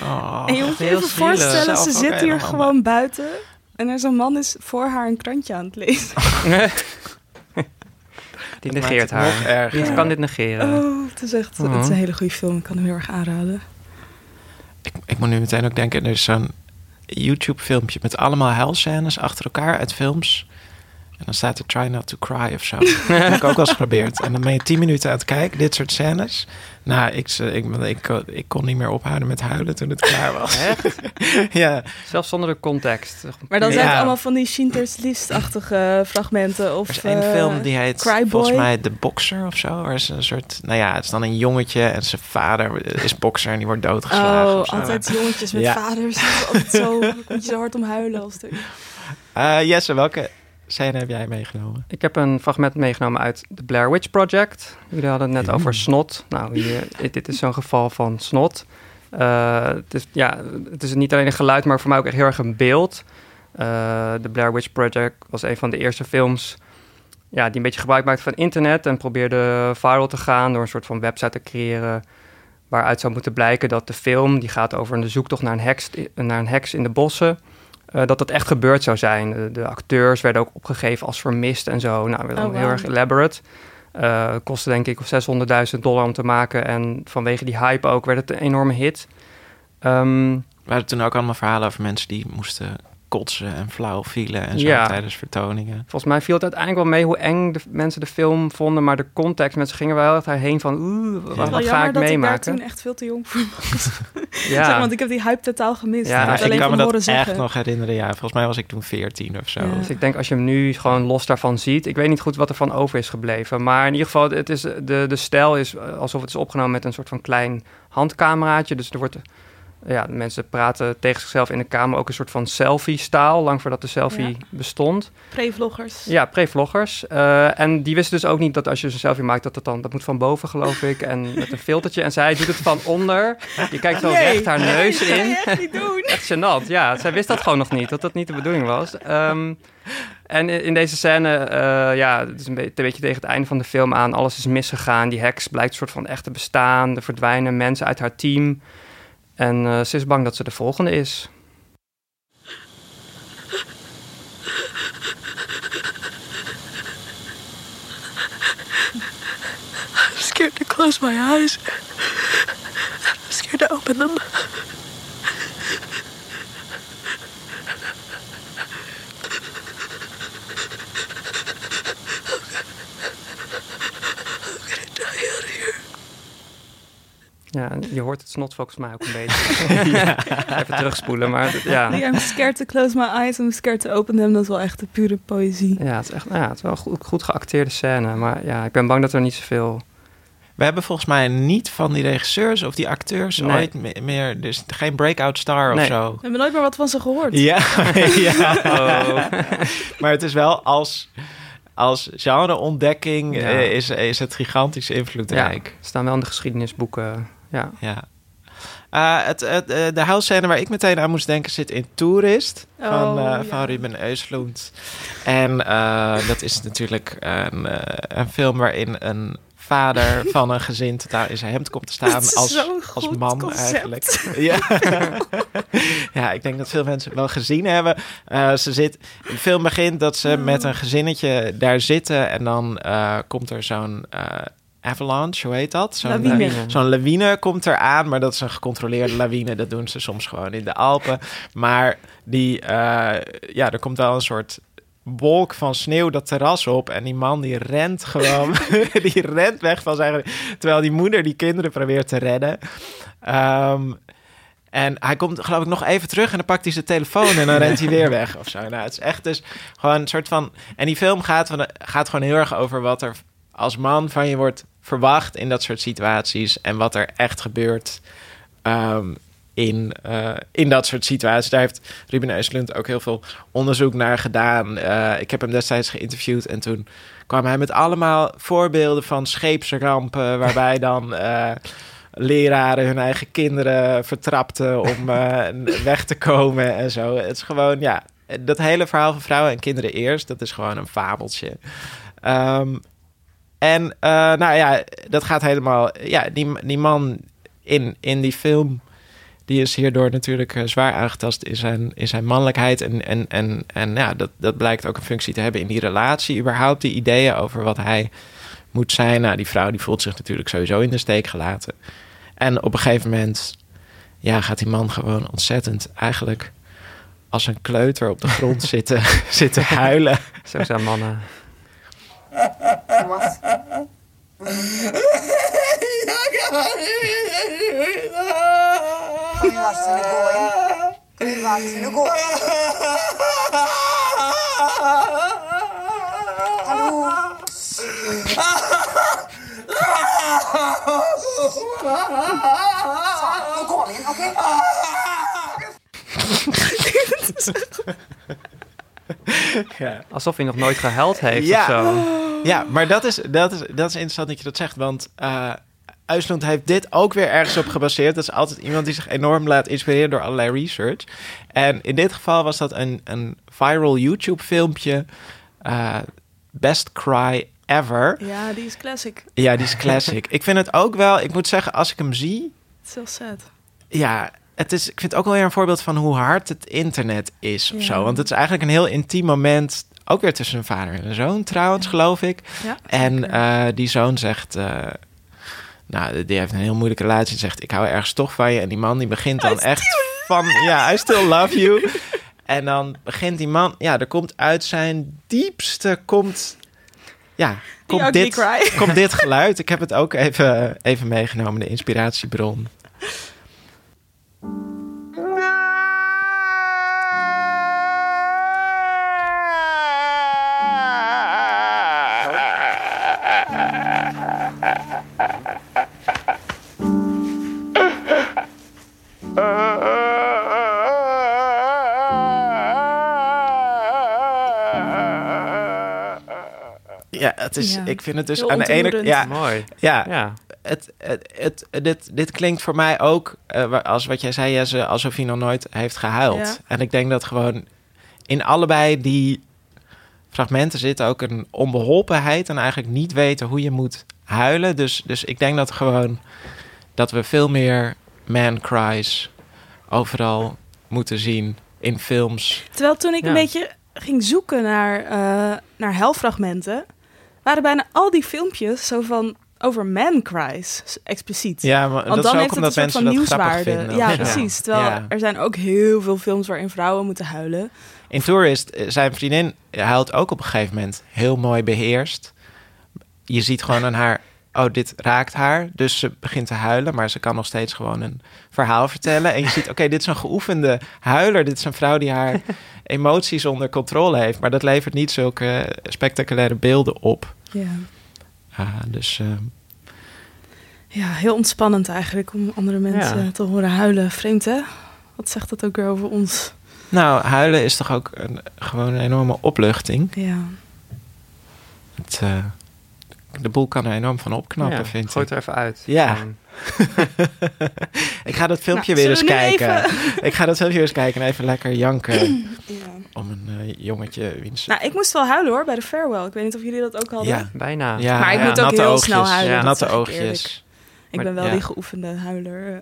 Oh, En je moet je heel even zielig. Voorstellen, ze zit hier gewoon buiten. En er zo'n man is voor haar een krantje aan het lezen. (laughs) (laughs) Die Dat negeert haar. Wie kan dit negeren? Oh, het is echt het is een hele goede film. Ik kan hem heel erg aanraden. Ik, ik moet nu meteen ook denken, er is zo'n YouTube-filmpje met allemaal huilscènes achter elkaar uit films. En dan staat er try not to cry of zo. (laughs) dat heb ik ook wel eens geprobeerd. En dan ben je tien minuten aan het kijken, dit soort scènes. Nou, ik, ik, ik, ik kon niet meer ophouden met huilen toen het klaar was. Echt? (laughs) ja, Zelfs zonder de context. Maar dan zijn het allemaal van die Schindler's List-achtige fragmenten. Of, er is één eh, film die heet Cryboy. volgens mij De Boxer of zo. Er is een soort, nou ja, het is dan een jongetje en zijn vader is bokser en die wordt doodgeslagen. Oh, of zo. altijd jongetjes met Ja. vaders. Altijd zo, (laughs) moet je zo hard om huilen. Als er... Eh, Jesse, welke scène heb jij meegenomen? Ik heb een fragment meegenomen uit The Blair Witch Project. Jullie hadden het net over snot. Nou, hier, (laughs) dit- is zo'n geval van snot. Eh, het, is, ja, het is niet alleen een geluid, maar voor mij ook echt heel erg een beeld. Eh The Blair Witch Project was een van de eerste films ja, die een beetje gebruik maakte van internet en probeerde viral te gaan door een soort van website te creëren waaruit zou moeten blijken dat de film, die gaat over een zoektocht naar een heks, naar een heks in de bossen, eh, dat dat echt gebeurd zou zijn. De, de acteurs werden ook opgegeven als vermist en zo. Nou, Oh, heel erg elaborate. Eh, kostte denk ik 600.000 dollar om te maken. En vanwege die hype ook werd het een enorme hit. Ehm, waren toen ook allemaal verhalen over mensen die moesten kotsen en flauw vielen en zo Ja. tijdens vertoningen. volgens mij viel het uiteindelijk wel mee hoe eng de mensen de film vonden. Maar de context, mensen gingen wel echt daarheen van... Oeh, wat, Ja. wat ga ik dat ik daar meemaken? toen echt veel te jong voor was. (laughs) (laughs) ja. Zeg, want ik heb die hype totaal gemist. Ja, ik kan me dat echt zeggen. nog herinneren. Ja, volgens mij was ik toen 14 of zo. Ja. Dus ik denk als je hem nu gewoon los daarvan ziet... Ik weet niet goed wat er van over is gebleven. Maar in ieder geval, het is, de, de stijl is eh, alsof het is opgenomen met een soort van klein handcameraatje. Dus er wordt... Ja, mensen praten tegen zichzelf in de kamer ook een soort van selfie-staal. Lang voordat de selfie Ja. bestond. Pre-vloggers. Ja, pre-vloggers. Eh, en die wisten dus ook niet dat als je een selfie maakt... dat het dan... Dat moet van boven, geloof ik. En met een filtertje. En zij doet het van onder. Je kijkt zo recht haar neus dat in. echt niet doen. Echt gênant, ja. Zij wist dat gewoon nog niet, dat dat niet de bedoeling was. Ehm, en in deze scène, eh, ja, het is een, be- een beetje tegen het einde van de film aan. Alles is misgegaan. Die heks blijkt een soort van echt te bestaan. Er verdwijnen mensen uit haar team. En eh, ze is bang dat ze de volgende is. I'm scared to close my eyes. I'm scared to open them. I'm gonna die out here. Ja, je hoort het snot volgens mij ook een beetje. (laughs) Even terugspoelen, maar ja. Nee, I'm scared to close my eyes, I'm scared to open them. Dat is wel echt de pure poëzie. Ja, het is echt, ja, het is wel een goed, goed geacteerde scène. Maar ja, ik ben bang dat er niet zoveel... We hebben volgens mij niet van die regisseurs of die acteurs Nee. ooit me- meer... Dus geen breakout star of zo. We hebben nooit meer wat van ze gehoord. Ja, (laughs) ja. (laughs) Oh. maar het is wel als, als genre-ontdekking Ja. eh, is, is het gigantisch invloedrijk. Ja, staan wel in de geschiedenisboeken. Ja. Ja. Eh, het, het, eh, de houtscène waar ik meteen aan moest denken zit in Tourist van, Oh, eh, ja. van Ruben Östlund. En dat is natuurlijk een, een film waarin een vader (laughs) van een gezin totaal in zijn hemd komt te staan Het als, als man concept. eigenlijk. Ja. (laughs) ja, ik denk dat veel mensen wel gezien hebben. Ze zit, de film begint dat ze met een gezinnetje daar zitten en dan komt er zo'n avalanche, hoe heet dat? Zo'n Lawine. eh, Zo'n lawine komt eraan, maar dat is een gecontroleerde (laughs) lawine. Dat doen ze soms gewoon in de Alpen. Maar die, eh, ja, er komt wel een soort wolk van sneeuw dat terras op. En die man die rent gewoon, (laughs) (laughs) die rent weg van zijn... Terwijl die moeder die kinderen probeert te redden. Ehm, en hij komt geloof ik nog even terug en dan pakt hij zijn telefoon en dan rent hij weer weg of zo. Nou, het is echt dus gewoon een soort van... En die film gaat, van, gaat gewoon heel erg over wat er als man van je wordt verwacht in dat soort situaties. En wat er echt gebeurt ehm, in, eh, in dat soort situaties. Daar heeft Ruben Östlund ook heel veel onderzoek naar gedaan. Eh, ik heb hem destijds geïnterviewd en toen kwam hij met allemaal voorbeelden van scheepsrampen... (laughs) waarbij dan... eh, leraren hun eigen kinderen vertrapten om (laughs) weg te komen en zo. Het is gewoon, ja, dat hele verhaal van vrouwen en kinderen eerst, dat is gewoon een fabeltje. Ehm, en eh, nou ja, dat gaat helemaal, ja, die, die man in, in die film, die is hierdoor natuurlijk eh, zwaar aangetast in zijn, in zijn mannelijkheid. En, en, en, en ja, dat, dat blijkt ook een functie te hebben in die relatie. Überhaupt die ideeën over wat hij moet zijn. Nou, die vrouw die voelt zich natuurlijk sowieso in de steek gelaten. En op een gegeven moment ja, gaat die man gewoon ontzettend eigenlijk als een kleuter op de grond (laughs) zitten, zitten huilen. Zo zijn mannen. Thomas. Jeg er ute! Kan vi være så snill gå inn? Kan vi være så snill å gå Hallo? Sånn, nå går vi inn, OK? (laughs) (laughs) Ja. Alsof hij nog nooit gehuild heeft Ja. of zo. Ja, maar dat is, dat, is, dat is interessant dat je dat zegt. Want eh Uitsland heeft dit ook weer ergens op gebaseerd. Dat is altijd iemand die zich enorm laat inspireren door allerlei research. En in dit geval was dat een, een viral YouTube-filmpje. eh, Best Cry Ever. Ja, die is classic. Ja, die is classic. (laughs) ik vind het ook wel, ik moet zeggen, als ik hem zie, Het is heel sad. ja, het is, ik vind het ook wel weer een voorbeeld van hoe hard het internet is of Ja. zo. Want het is eigenlijk een heel intiem moment ook weer tussen een vader en een zoon trouwens, geloof ik. Ja, En eh, die zoon zegt, eh, nou, die heeft een heel moeilijke relatie. en Zegt, ik hou ergens toch van je. En die man die begint dan echt van, ja, I still love you. (laughs) En dan begint die man, ja, er komt uit zijn diepste, komt, ja, komt dit, komt (laughs) dit geluid. Ik heb het ook even, even meegenomen, de inspiratiebron. Ja, het is, Ja, ik vind het dus heel aan de ene ontroerend. ja, Mooi. ja, Ja. Het, het, het, dit, dit klinkt voor mij ook, eh, als wat jij zei, Jesse, alsof hij nog nooit heeft gehuild. Ja. En ik denk dat gewoon in allebei die fragmenten zit ook een onbeholpenheid en eigenlijk niet weten hoe je moet huilen. Dus, dus ik denk dat gewoon dat we veel meer man cries overal moeten zien in films. Terwijl toen ik Ja. een beetje ging zoeken naar, eh naar helfragmenten, waren bijna al die filmpjes zo van over man cries, expliciet. Ja, maar Want dat dan is ook heeft het een soort mensen van nieuwswaarde. vinden. Ja, zo. precies. Terwijl Ja. er zijn ook heel veel films waarin vrouwen moeten huilen. In Tourist, eh, zijn vriendin huilt ook op een gegeven moment heel mooi beheerst. Je ziet gewoon aan haar, oh, dit raakt haar. Dus ze begint te huilen, maar ze kan nog steeds gewoon een verhaal vertellen. En je ziet, oké, dit is een geoefende huiler. Dit is een vrouw die haar (laughs) emoties onder controle heeft. Maar dat levert niet zulke spectaculaire beelden op. Ja. Dus eh, ja, heel ontspannend eigenlijk om andere mensen Ja. te horen huilen. Vreemd hè? Wat zegt dat ook weer over ons? nou, huilen is toch ook een, gewoon een enorme opluchting. Ja. Het, eh, de boel kan er enorm van opknappen, Ja, vind gooi ik. het er even uit. Ja. (laughs) Ik ga dat filmpje Nou, weer eens kijken. Ik ga dat filmpje weer eens kijken en even lekker janken (clears throat) ja. om een eh, jongetje wiens. Nou, ik moest wel huilen hoor bij de farewell. Ik weet niet of jullie dat ook hadden. ja, Bijna. ja, Maar ik ja, moet ook natte heel oogjes. snel huilen, natte oogjes. eerlijk. Ik Maar- ben wel ja. die geoefende huiler. (laughs)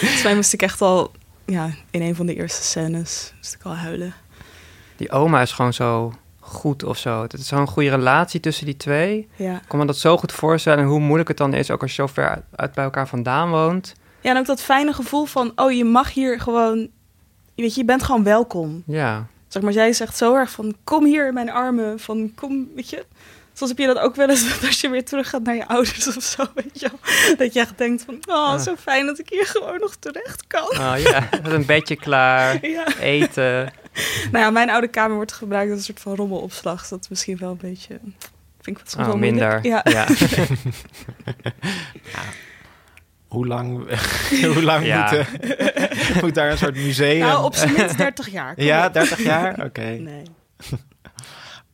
Volgens mij moest ik echt al ja, in een van de eerste scènes moest ik al huilen. Die oma is gewoon zo goed of zo. Het is zo'n goede relatie tussen die twee. Ja. Ik kan me dat zo goed voorstellen en hoe moeilijk het dan is, ook als je zo ver uit, uit bij elkaar vandaan woont. ja, en ook dat fijne gevoel van, oh, je mag hier gewoon, je weet je, je bent gewoon welkom. Ja, Zeg maar, zij zegt zo erg van, kom hier in mijn armen, van, kom, weet je. Soms heb je dat ook wel eens, (laughs) als je weer terug gaat naar je ouders of zo, weet je wel. Dat je echt denkt van, oh, zo fijn dat ik hier gewoon nog terecht kan. oh, ja. (laughs) Met een bedje klaar, Ja. eten. (laughs) Nou ja, mijn oude kamer wordt gebruikt als een soort van rommelopslag. Dat is misschien wel een beetje, vind ik wat soms Oh, wel minder. moeilijk. Ja. (laughs) Ja. Hoe lang, (laughs) hoe lang Ja. moet, eh, moet daar een soort museum? Nou, op zijn minst 30 jaar. kom ja, op. 30 jaar? Oké. Nee.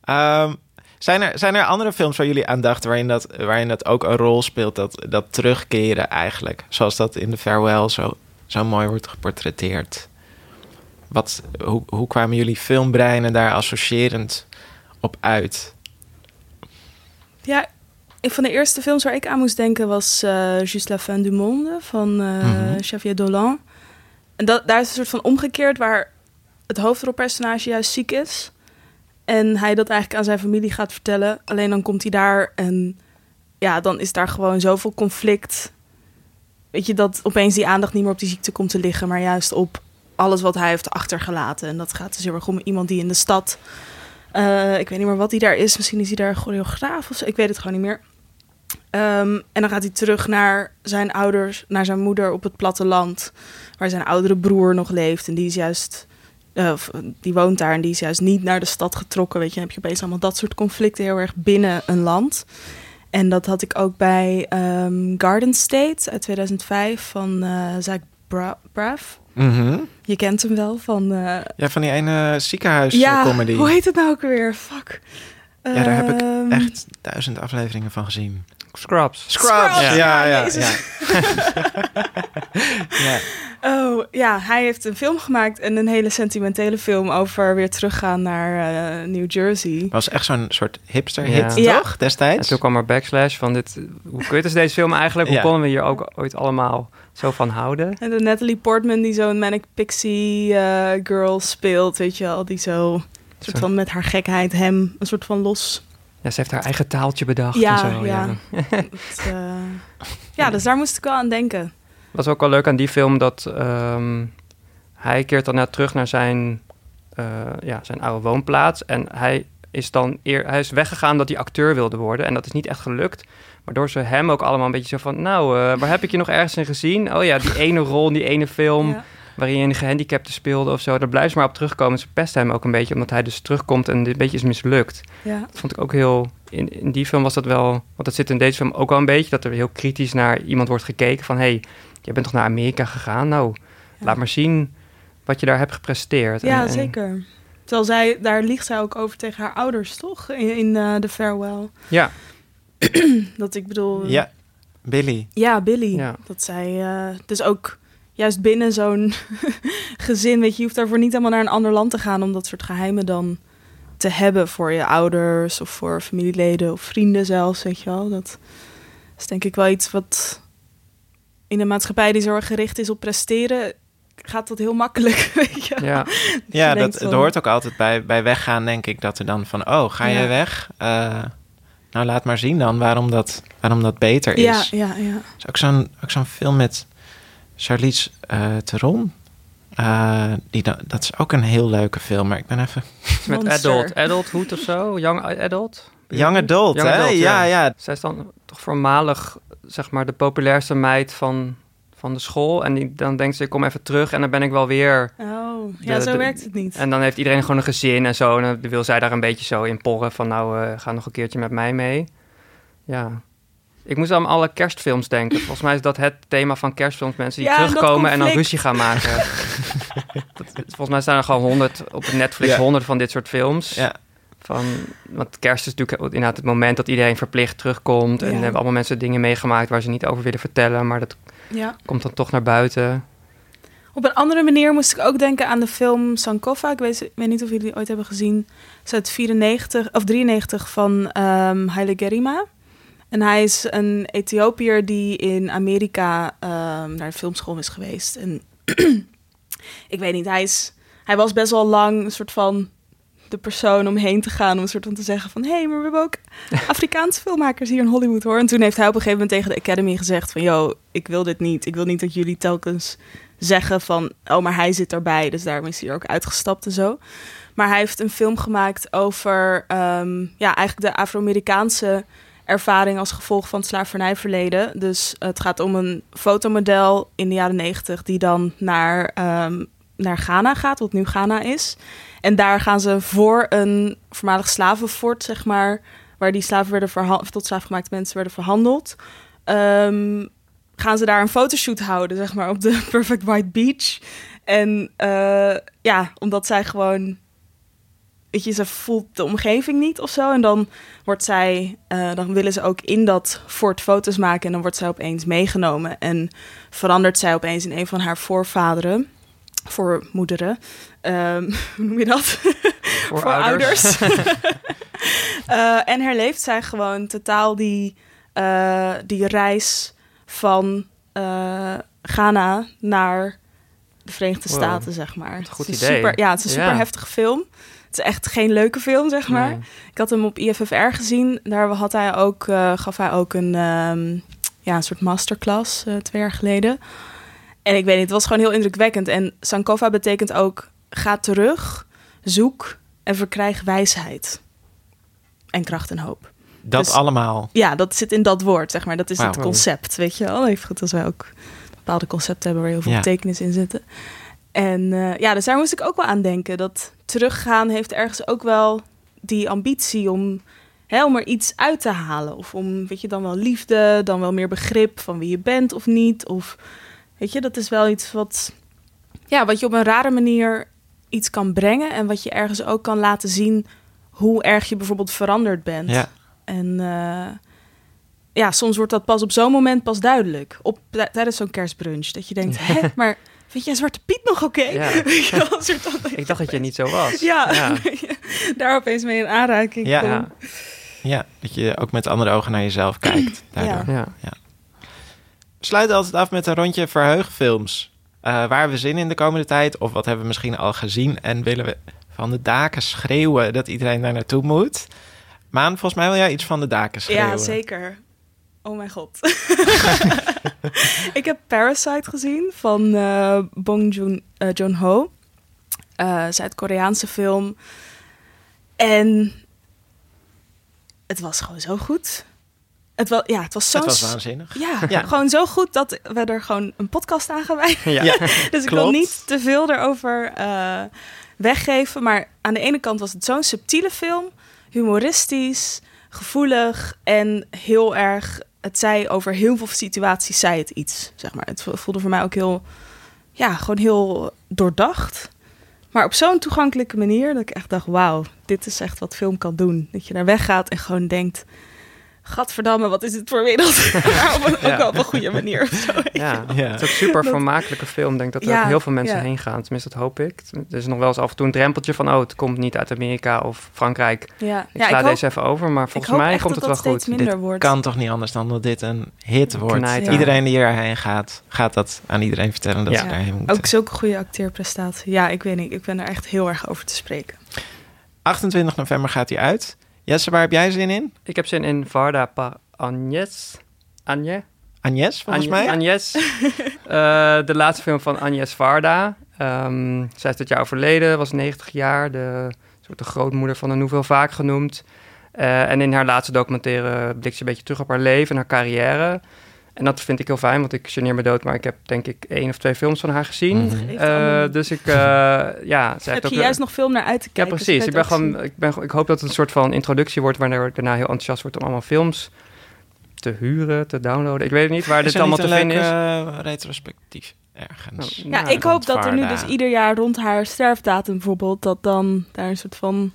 Ehm, zijn, er, zijn er andere films waar jullie aan dachten waarin dat, waarin dat ook een rol speelt, dat, dat terugkeren eigenlijk? Zoals dat in de Farewell zo, zo mooi wordt geportretteerd. Wat, hoe, hoe kwamen jullie filmbreinen daar associërend op uit? Ja, een van de eerste films waar ik aan moest denken was eh Juste la fin du monde van eh, Mhm. Xavier Dolan. En dat, daar is een soort van omgekeerd waar het hoofdrolpersonage juist ziek is. En hij dat eigenlijk aan zijn familie gaat vertellen. Alleen dan komt hij daar en ja, dan is daar gewoon zoveel conflict. Weet je, dat opeens die aandacht niet meer op die ziekte komt te liggen, maar juist op alles wat hij heeft achtergelaten. En dat gaat dus heel erg om iemand die in de stad eh, ik weet niet meer wat hij daar is. Misschien is hij daar choreograaf of zo. Ik weet het gewoon niet meer. Ehm, en dan gaat hij terug naar zijn ouders, naar zijn moeder op het platteland, waar zijn oudere broer nog leeft. En die is juist, eh, die woont daar en die is juist niet naar de stad getrokken. Weet je, dan heb je opeens allemaal dat soort conflicten heel erg binnen een land. En dat had ik ook bij ehm, Garden State uit 2005 van eh Zach Bra- Mhm. Je kent hem wel van. eh, Ja, van die ene ziekenhuiscomedy. ja, comedy. hoe heet het nou ook weer? Fuck. Ja, daar heb ik Ehm, echt duizend afleveringen van gezien. Scrubs. Scrubs! Scrubs, Ja, ja, ja, ja. (laughs) Ja. (laughs) Oh, ja, hij heeft een film gemaakt en een hele sentimentele film over weer teruggaan naar eh, New Jersey. was echt zo'n soort hipster-hit, Ja. Ja. toch? En Destijds? toen kwam er backlash van dit. Hoe kut is deze film eigenlijk? Hoe Ja. konden we hier ook ooit allemaal zo van houden? En de Natalie Portman die zo'n manic pixie eh, girl speelt, weet je wel, die zo Een soort van met haar gekheid hem een soort van los. Ja, ze heeft haar eigen taaltje bedacht Ja, en zo. ja. Het, eh, ja, dus daar moest ik wel aan denken. Was ook wel leuk aan die film dat ehm, hij keert dan net terug naar zijn, eh, ja, zijn oude woonplaats. En hij is dan eer, hij is weggegaan dat hij acteur wilde worden. En dat is niet echt gelukt. Waardoor ze hem ook allemaal een beetje zo van... Nou, eh, waar heb ik je nog ergens in gezien? Oh ja, die ene rol in die ene film... Ja. waarin je een gehandicapte speelde of zo. Daar blijft ze maar op terugkomen. Ze pesten hem ook een beetje, omdat hij dus terugkomt en dit een beetje is mislukt. Ja. Dat vond ik ook heel... In, in die film was dat wel... Want dat zit in deze film ook wel een beetje... dat er heel kritisch naar iemand wordt gekeken van... hé, hey, jij bent toch naar Amerika gegaan? Nou, laat maar zien wat je daar hebt gepresteerd. Ja, En- en- zeker. Terwijl zij, daar liegt zij ook over tegen haar ouders, toch? In, in eh, The Farewell. Ja, (clears throat) Dat ik bedoel... Ja, Billy. Ja, Billy. Ja. Dat zij eh, dus ook juist binnen zo'n (laughs) gezin, weet je, je hoeft daarvoor niet helemaal naar een ander land te gaan om dat soort geheimen dan te hebben voor je ouders of voor familieleden of vrienden zelfs, weet je wel. Dat is denk ik wel iets wat in een maatschappij die zo erg gericht is op presteren, gaat dat heel makkelijk, (laughs) weet je. ja. Ja, je dat, hoort ook altijd bij, bij weggaan, denk ik, dat er dan van... Oh, ga je Ja. weg? Eh, nou, laat maar zien dan waarom dat, waarom dat beter is. Ja, ja, ja. Er is ook zo'n, ook zo'n film met Charlize eh Theron. Eh, die dan, dat is ook een heel leuke film, maar ik ben even... Met Monster. adult, adulthood of zo, young adult. Young Adult, Young hè? adult, ja, ja. Zij is dan toch voormalig, zeg maar, de populairste meid van, van de school. En die, dan denkt ze, ik kom even terug en dan ben ik wel weer... Oh, ja, De- zo de- werkt het niet. En dan heeft iedereen gewoon een gezin en zo. En dan wil zij daar een beetje zo in porren van... nou, eh, ga nog een keertje met mij mee. Ja. Ik moest aan alle kerstfilms denken. Volgens mij is dat het thema van kerstfilms. Mensen die Ja, terugkomen en dan ruzie gaan maken. (laughs) Dat- volgens mij zijn er gewoon honderd op Netflix... Ja. honderd van dit soort films. ja. Van, want kerst is natuurlijk inderdaad het moment dat iedereen verplicht terugkomt. En Ja. hebben allemaal mensen dingen meegemaakt waar ze niet over willen vertellen. Maar dat ja. komt dan toch naar buiten. Op een andere manier moest ik ook denken aan de film Sankofa. Ik weet, ik weet niet of jullie die ooit hebben gezien. Het is uit 94 of 93 van ehm Haile Gerima. En hij is een Ethiopiër die in Amerika ehm, naar de filmschool is geweest. En (clears throat) ik weet niet, hij, is, hij was best wel lang een soort van de persoon om heen te gaan. Om een soort van te zeggen van... hé, hey, maar we hebben ook (laughs) Afrikaanse filmmakers hier in Hollywood hoor. En toen heeft hij op een gegeven moment tegen de Academy gezegd van... yo, ik wil dit niet. Ik wil niet dat jullie telkens zeggen van... oh, maar hij zit erbij. Dus daarom is hij er ook uitgestapt en zo. Maar hij heeft een film gemaakt over... ehm, ja, eigenlijk de Afro-Amerikaanse ervaring als gevolg van het slavernijverleden. Dus het gaat om een fotomodel in de jaren negentig... die dan naar, ehm, naar Ghana gaat, wat nu Ghana is... En daar gaan ze voor een voormalig slavenfort, zeg maar, waar die slaven werden verhandeld, tot slaafgemaakte mensen werden verhandeld, ehm, gaan ze daar een fotoshoot houden, zeg maar, op de (laughs) Perfect White Beach. En eh, ja, omdat zij gewoon, weet je, ze voelt de omgeving niet of zo. En dan wordt zij, eh, dan willen ze ook in dat fort foto's maken en dan wordt zij opeens meegenomen en verandert zij opeens in een van haar voorvaderen voor moederen. Ehm, (laughs) hoe noem je dat? Voor, Voor ouders. (laughs) (laughs) Eh, en herleeft zij gewoon totaal die, eh, die reis van eh, Ghana naar de Verenigde Wow. Staten, zeg maar. goed Het is idee. Super, ja, het is een super Ja. heftige film. Het is echt geen leuke film, zeg maar. Nee. Ik had hem op IFFR gezien. Daar had hij ook, gaf hij ook een, ehm, ja, een soort masterclass twee jaar geleden. En ik weet niet, het was gewoon heel indrukwekkend. En Sankofa betekent ook ga terug, zoek en verkrijg wijsheid. En kracht en hoop. Dat Dus- allemaal. Ja, dat zit in dat woord, zeg maar. Dat is het concept, weet je wel. Even goed als wij ook bepaalde concepten hebben waar heel veel Ja. betekenis in zitten. En eh, ja, dus daar moest ik ook wel aan denken. Dat teruggaan heeft ergens ook wel die ambitie om, hè, om er iets uit te halen. Of om, weet je, dan wel liefde, dan wel meer begrip van wie je bent of niet. Of, weet je, dat is wel iets wat, ja, wat je op een rare manier iets kan brengen. En wat je ergens ook kan laten zien hoe erg je bijvoorbeeld veranderd bent. Ja. En eh, ja, soms wordt dat pas op zo'n moment pas duidelijk. Op, tij- tijdens zo'n kerstbrunch. Dat je denkt, hè, (laughs) maar vind jij Zwarte Piet nog oké? Ja. (laughs) Ik dacht dat je niet zo was. (laughs) ja, Ja. daar opeens mee in aanraking Ja. komt. Ja. Ja, dat je ook met andere ogen naar jezelf kijkt. (clears throat) Daardoor. Ja. Ja. We sluiten altijd af met een rondje verheugfilms. Eh, waar hebben we zin in de komende tijd? Of wat hebben we misschien al gezien en willen we van de daken schreeuwen dat iedereen daar naartoe moet. Maan, volgens mij wil jij iets van de daken schreeuwen. Ja, zeker. Oh mijn god. (laughs) ik heb Parasite gezien van eh, Bong Joon, eh, Joon-ho. Zuid-Koreaanse film. En het was gewoon zo goed. Het was, ja, het was zo... Het was waanzinnig. Ja, Ja. gewoon zo goed dat we er gewoon een podcast aan gaan wijden. Ja. (laughs) Dus ik wil niet te veel erover eh, weggeven. Maar aan de ene kant was het zo'n subtiele film. Humoristisch, gevoelig en heel erg... Het zei over heel veel situaties, zei het iets, zeg maar. Het voelde voor mij ook heel... Ja, gewoon heel doordacht. Maar op zo'n toegankelijke manier dat ik echt dacht... Wauw, dit is echt wat film kan doen. Dat je daar weggaat en gewoon denkt... Gadverdamme, wat is dit voor wereld? (laughs) maar op een, ook Ja. wel op een goede manier of zo. Ja, Ja. het is ook super Dat- vermakelijke film. Ik denk dat er Ja, ook heel veel mensen ja. heen gaan. Tenminste, dat hoop ik. Er is nog wel eens af en toe een drempeltje van... oh, het komt niet uit Amerika of Frankrijk. Ja, Ik ja sla deze even over, maar volgens mij komt dat het dat wel goed. Dit wordt. kan toch niet anders dan dat dit een hit wordt. Iedereen die hierheen gaat, gaat dat aan iedereen vertellen dat Ja. ze daarheen moeten. Ook zulke goede acteerprestatie. Ja, ik weet niet. Ik ben er echt heel erg over te spreken. 28 november gaat hij uit. Jesse, waar heb jij zin in? Ik heb zin in Varda par Agnes. Agnes? Agnes, volgens mij? Agnes. (laughs) Eh, de laatste film van Agnes Varda. Ehm, zij is dit jaar overleden, was 90 jaar. De soort de grootmoeder van de Nouvelle Vaak genoemd. Eh, en in haar laatste documentaire blikt ze een beetje terug op haar leven en haar carrière. En dat vind ik heel fijn, want ik geneer me dood, maar ik heb denk ik één of twee films van haar gezien. Mhm. Eh, dus ik, eh, ja, zij heb je ook juist nog film naar uit te ja, kijken? precies. dus Ik, ben gewoon, ik, ben, ik hoop dat het een soort van introductie wordt... waardoor ik daarna heel enthousiast word om allemaal films te huren, te downloaden. Ik weet niet waar Is dit allemaal te vinden is. eh, retrospectief ergens? Nou, Ja, Nou, ik hoop dat er nu dus ieder jaar rond haar sterfdatum bijvoorbeeld... dat dan daar een soort van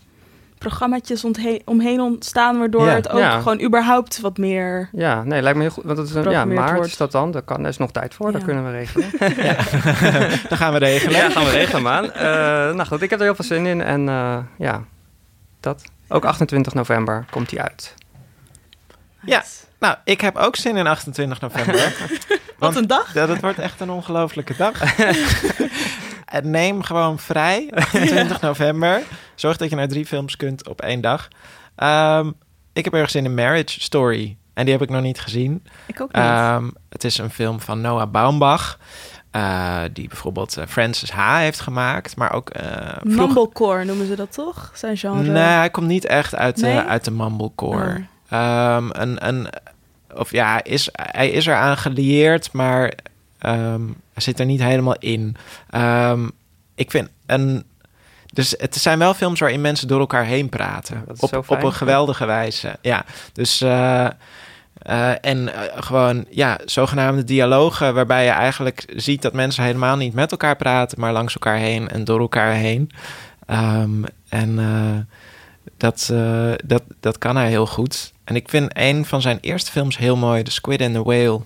programmaatjes omheen, omheen ontstaan... waardoor Ja. het ook Ja. gewoon überhaupt wat meer... Ja, nee, lijkt me heel goed. Want het is een, ja, maart wordt. is dat dan. Daar, kan, daar is nog tijd voor, dat Ja. kunnen we regelen. (laughs) (laughs) Dan gaan we regelen. ja, gaan we regelen, man. Eh, nou goed, ik heb er heel veel zin in. En eh, ja, dat. Ook 28 november komt hij uit. Ja. Nou, ik heb ook zin in 28 november. (laughs) Wat een dag. Ja, dat wordt echt een ongelofelijke dag. En Neem gewoon vrij, 28 november. Zorg dat je naar drie films kunt op één dag. Ehm, ik heb erg zin in Marriage Story. En die heb ik nog niet gezien. Ik ook niet. Ehm, het is een film van Noah Baumbach. eh, die bijvoorbeeld eh, Francis H. heeft gemaakt. Maar ook... vroeg- Mumblecore noemen ze dat toch? Zijn genre. Nee, hij komt niet echt uit, de uit de mumblecore. Oh. Ehm, een, een, of ja, hij is, hij is eraan gelieerd, maar hij zit er niet helemaal in. Ik vind een. Dus het zijn wel films waarin mensen door elkaar heen praten. op, op een geweldige wijze. Ja, dus. eh, eh, en eh, gewoon, ja, zogenaamde dialogen waarbij je eigenlijk ziet dat mensen helemaal niet met elkaar praten, maar langs elkaar heen en door elkaar heen. Ehm, en dat, dat, dat kan hij heel goed. En ik vind een van zijn eerste films heel mooi, The Squid and the Whale.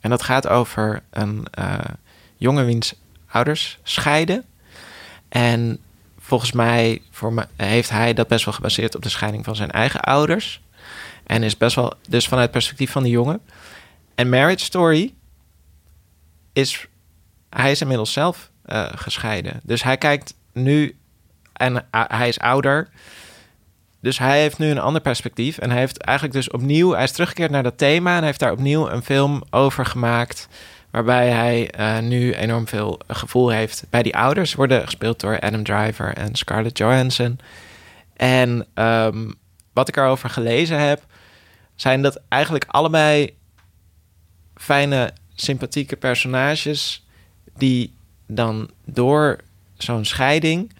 En dat gaat over een jongen wiens ouders scheiden. En volgens mij voor heeft hij dat best wel gebaseerd op de scheiding van zijn eigen ouders. En is best wel, dus vanuit het perspectief van de jongen. En Marriage Story is, hij is inmiddels zelf eh, gescheiden. Dus hij kijkt nu, en eh, hij is ouder. Dus hij heeft nu een ander perspectief. En hij heeft eigenlijk dus opnieuw, hij is teruggekeerd naar dat thema. En hij heeft daar opnieuw een film over gemaakt. Waarbij hij eh, nu enorm veel gevoel heeft bij die ouders. Worden gespeeld door Adam Driver en Scarlett Johansson. En ehm, wat ik erover gelezen heb, zijn dat eigenlijk allebei fijne, sympathieke personages. die dan door zo'n scheiding,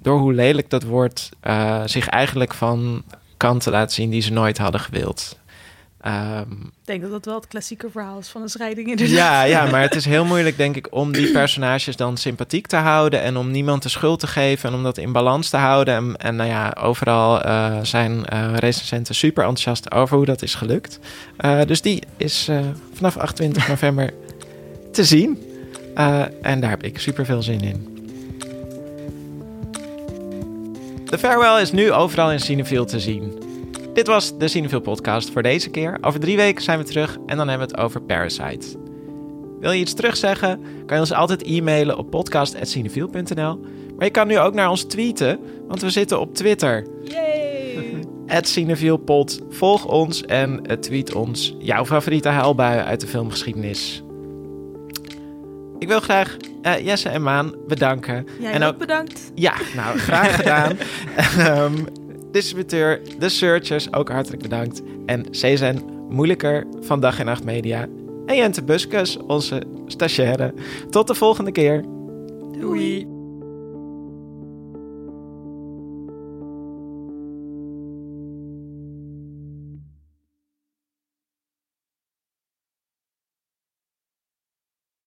door hoe lelijk dat wordt, eh, zich eigenlijk van kanten laten zien die ze nooit hadden gewild. Ehm, Ik denk dat dat wel het klassieke verhaal is van een scheiding inderdaad. ja, ja, maar het is heel moeilijk, denk ik, om die personages dan sympathiek te houden en om niemand de schuld te geven en om dat in balans te houden. En, en nou ja, overal eh, zijn eh recensenten super enthousiast over hoe dat is gelukt. Eh, dus die is vanaf 28 november te zien. En daar heb ik super veel zin in. De Farewell is nu overal in Cineville te zien. Dit was de Cineville podcast voor deze keer. Over drie weken zijn we terug en dan hebben we het over Parasite. Wil je iets terugzeggen? Kan je ons altijd e-mailen op podcast.cinefiel.nl. Maar je kan nu ook naar ons tweeten, want we zitten op Twitter. (laughs) Cinefielpod. Volg ons en eh, tweet ons jouw favoriete huilbuien uit de filmgeschiedenis. Ik wil graag eh, Jesse en Maan bedanken. Jij en ook bedankt. Ja, nou, graag gedaan. (laughs) Ehm, distributeur The Searchers, ook hartelijk bedankt. En CZN Moeilijker van Dag en Nacht Media. En Jente Buskus, onze stagiaire. Tot de volgende keer. Doei.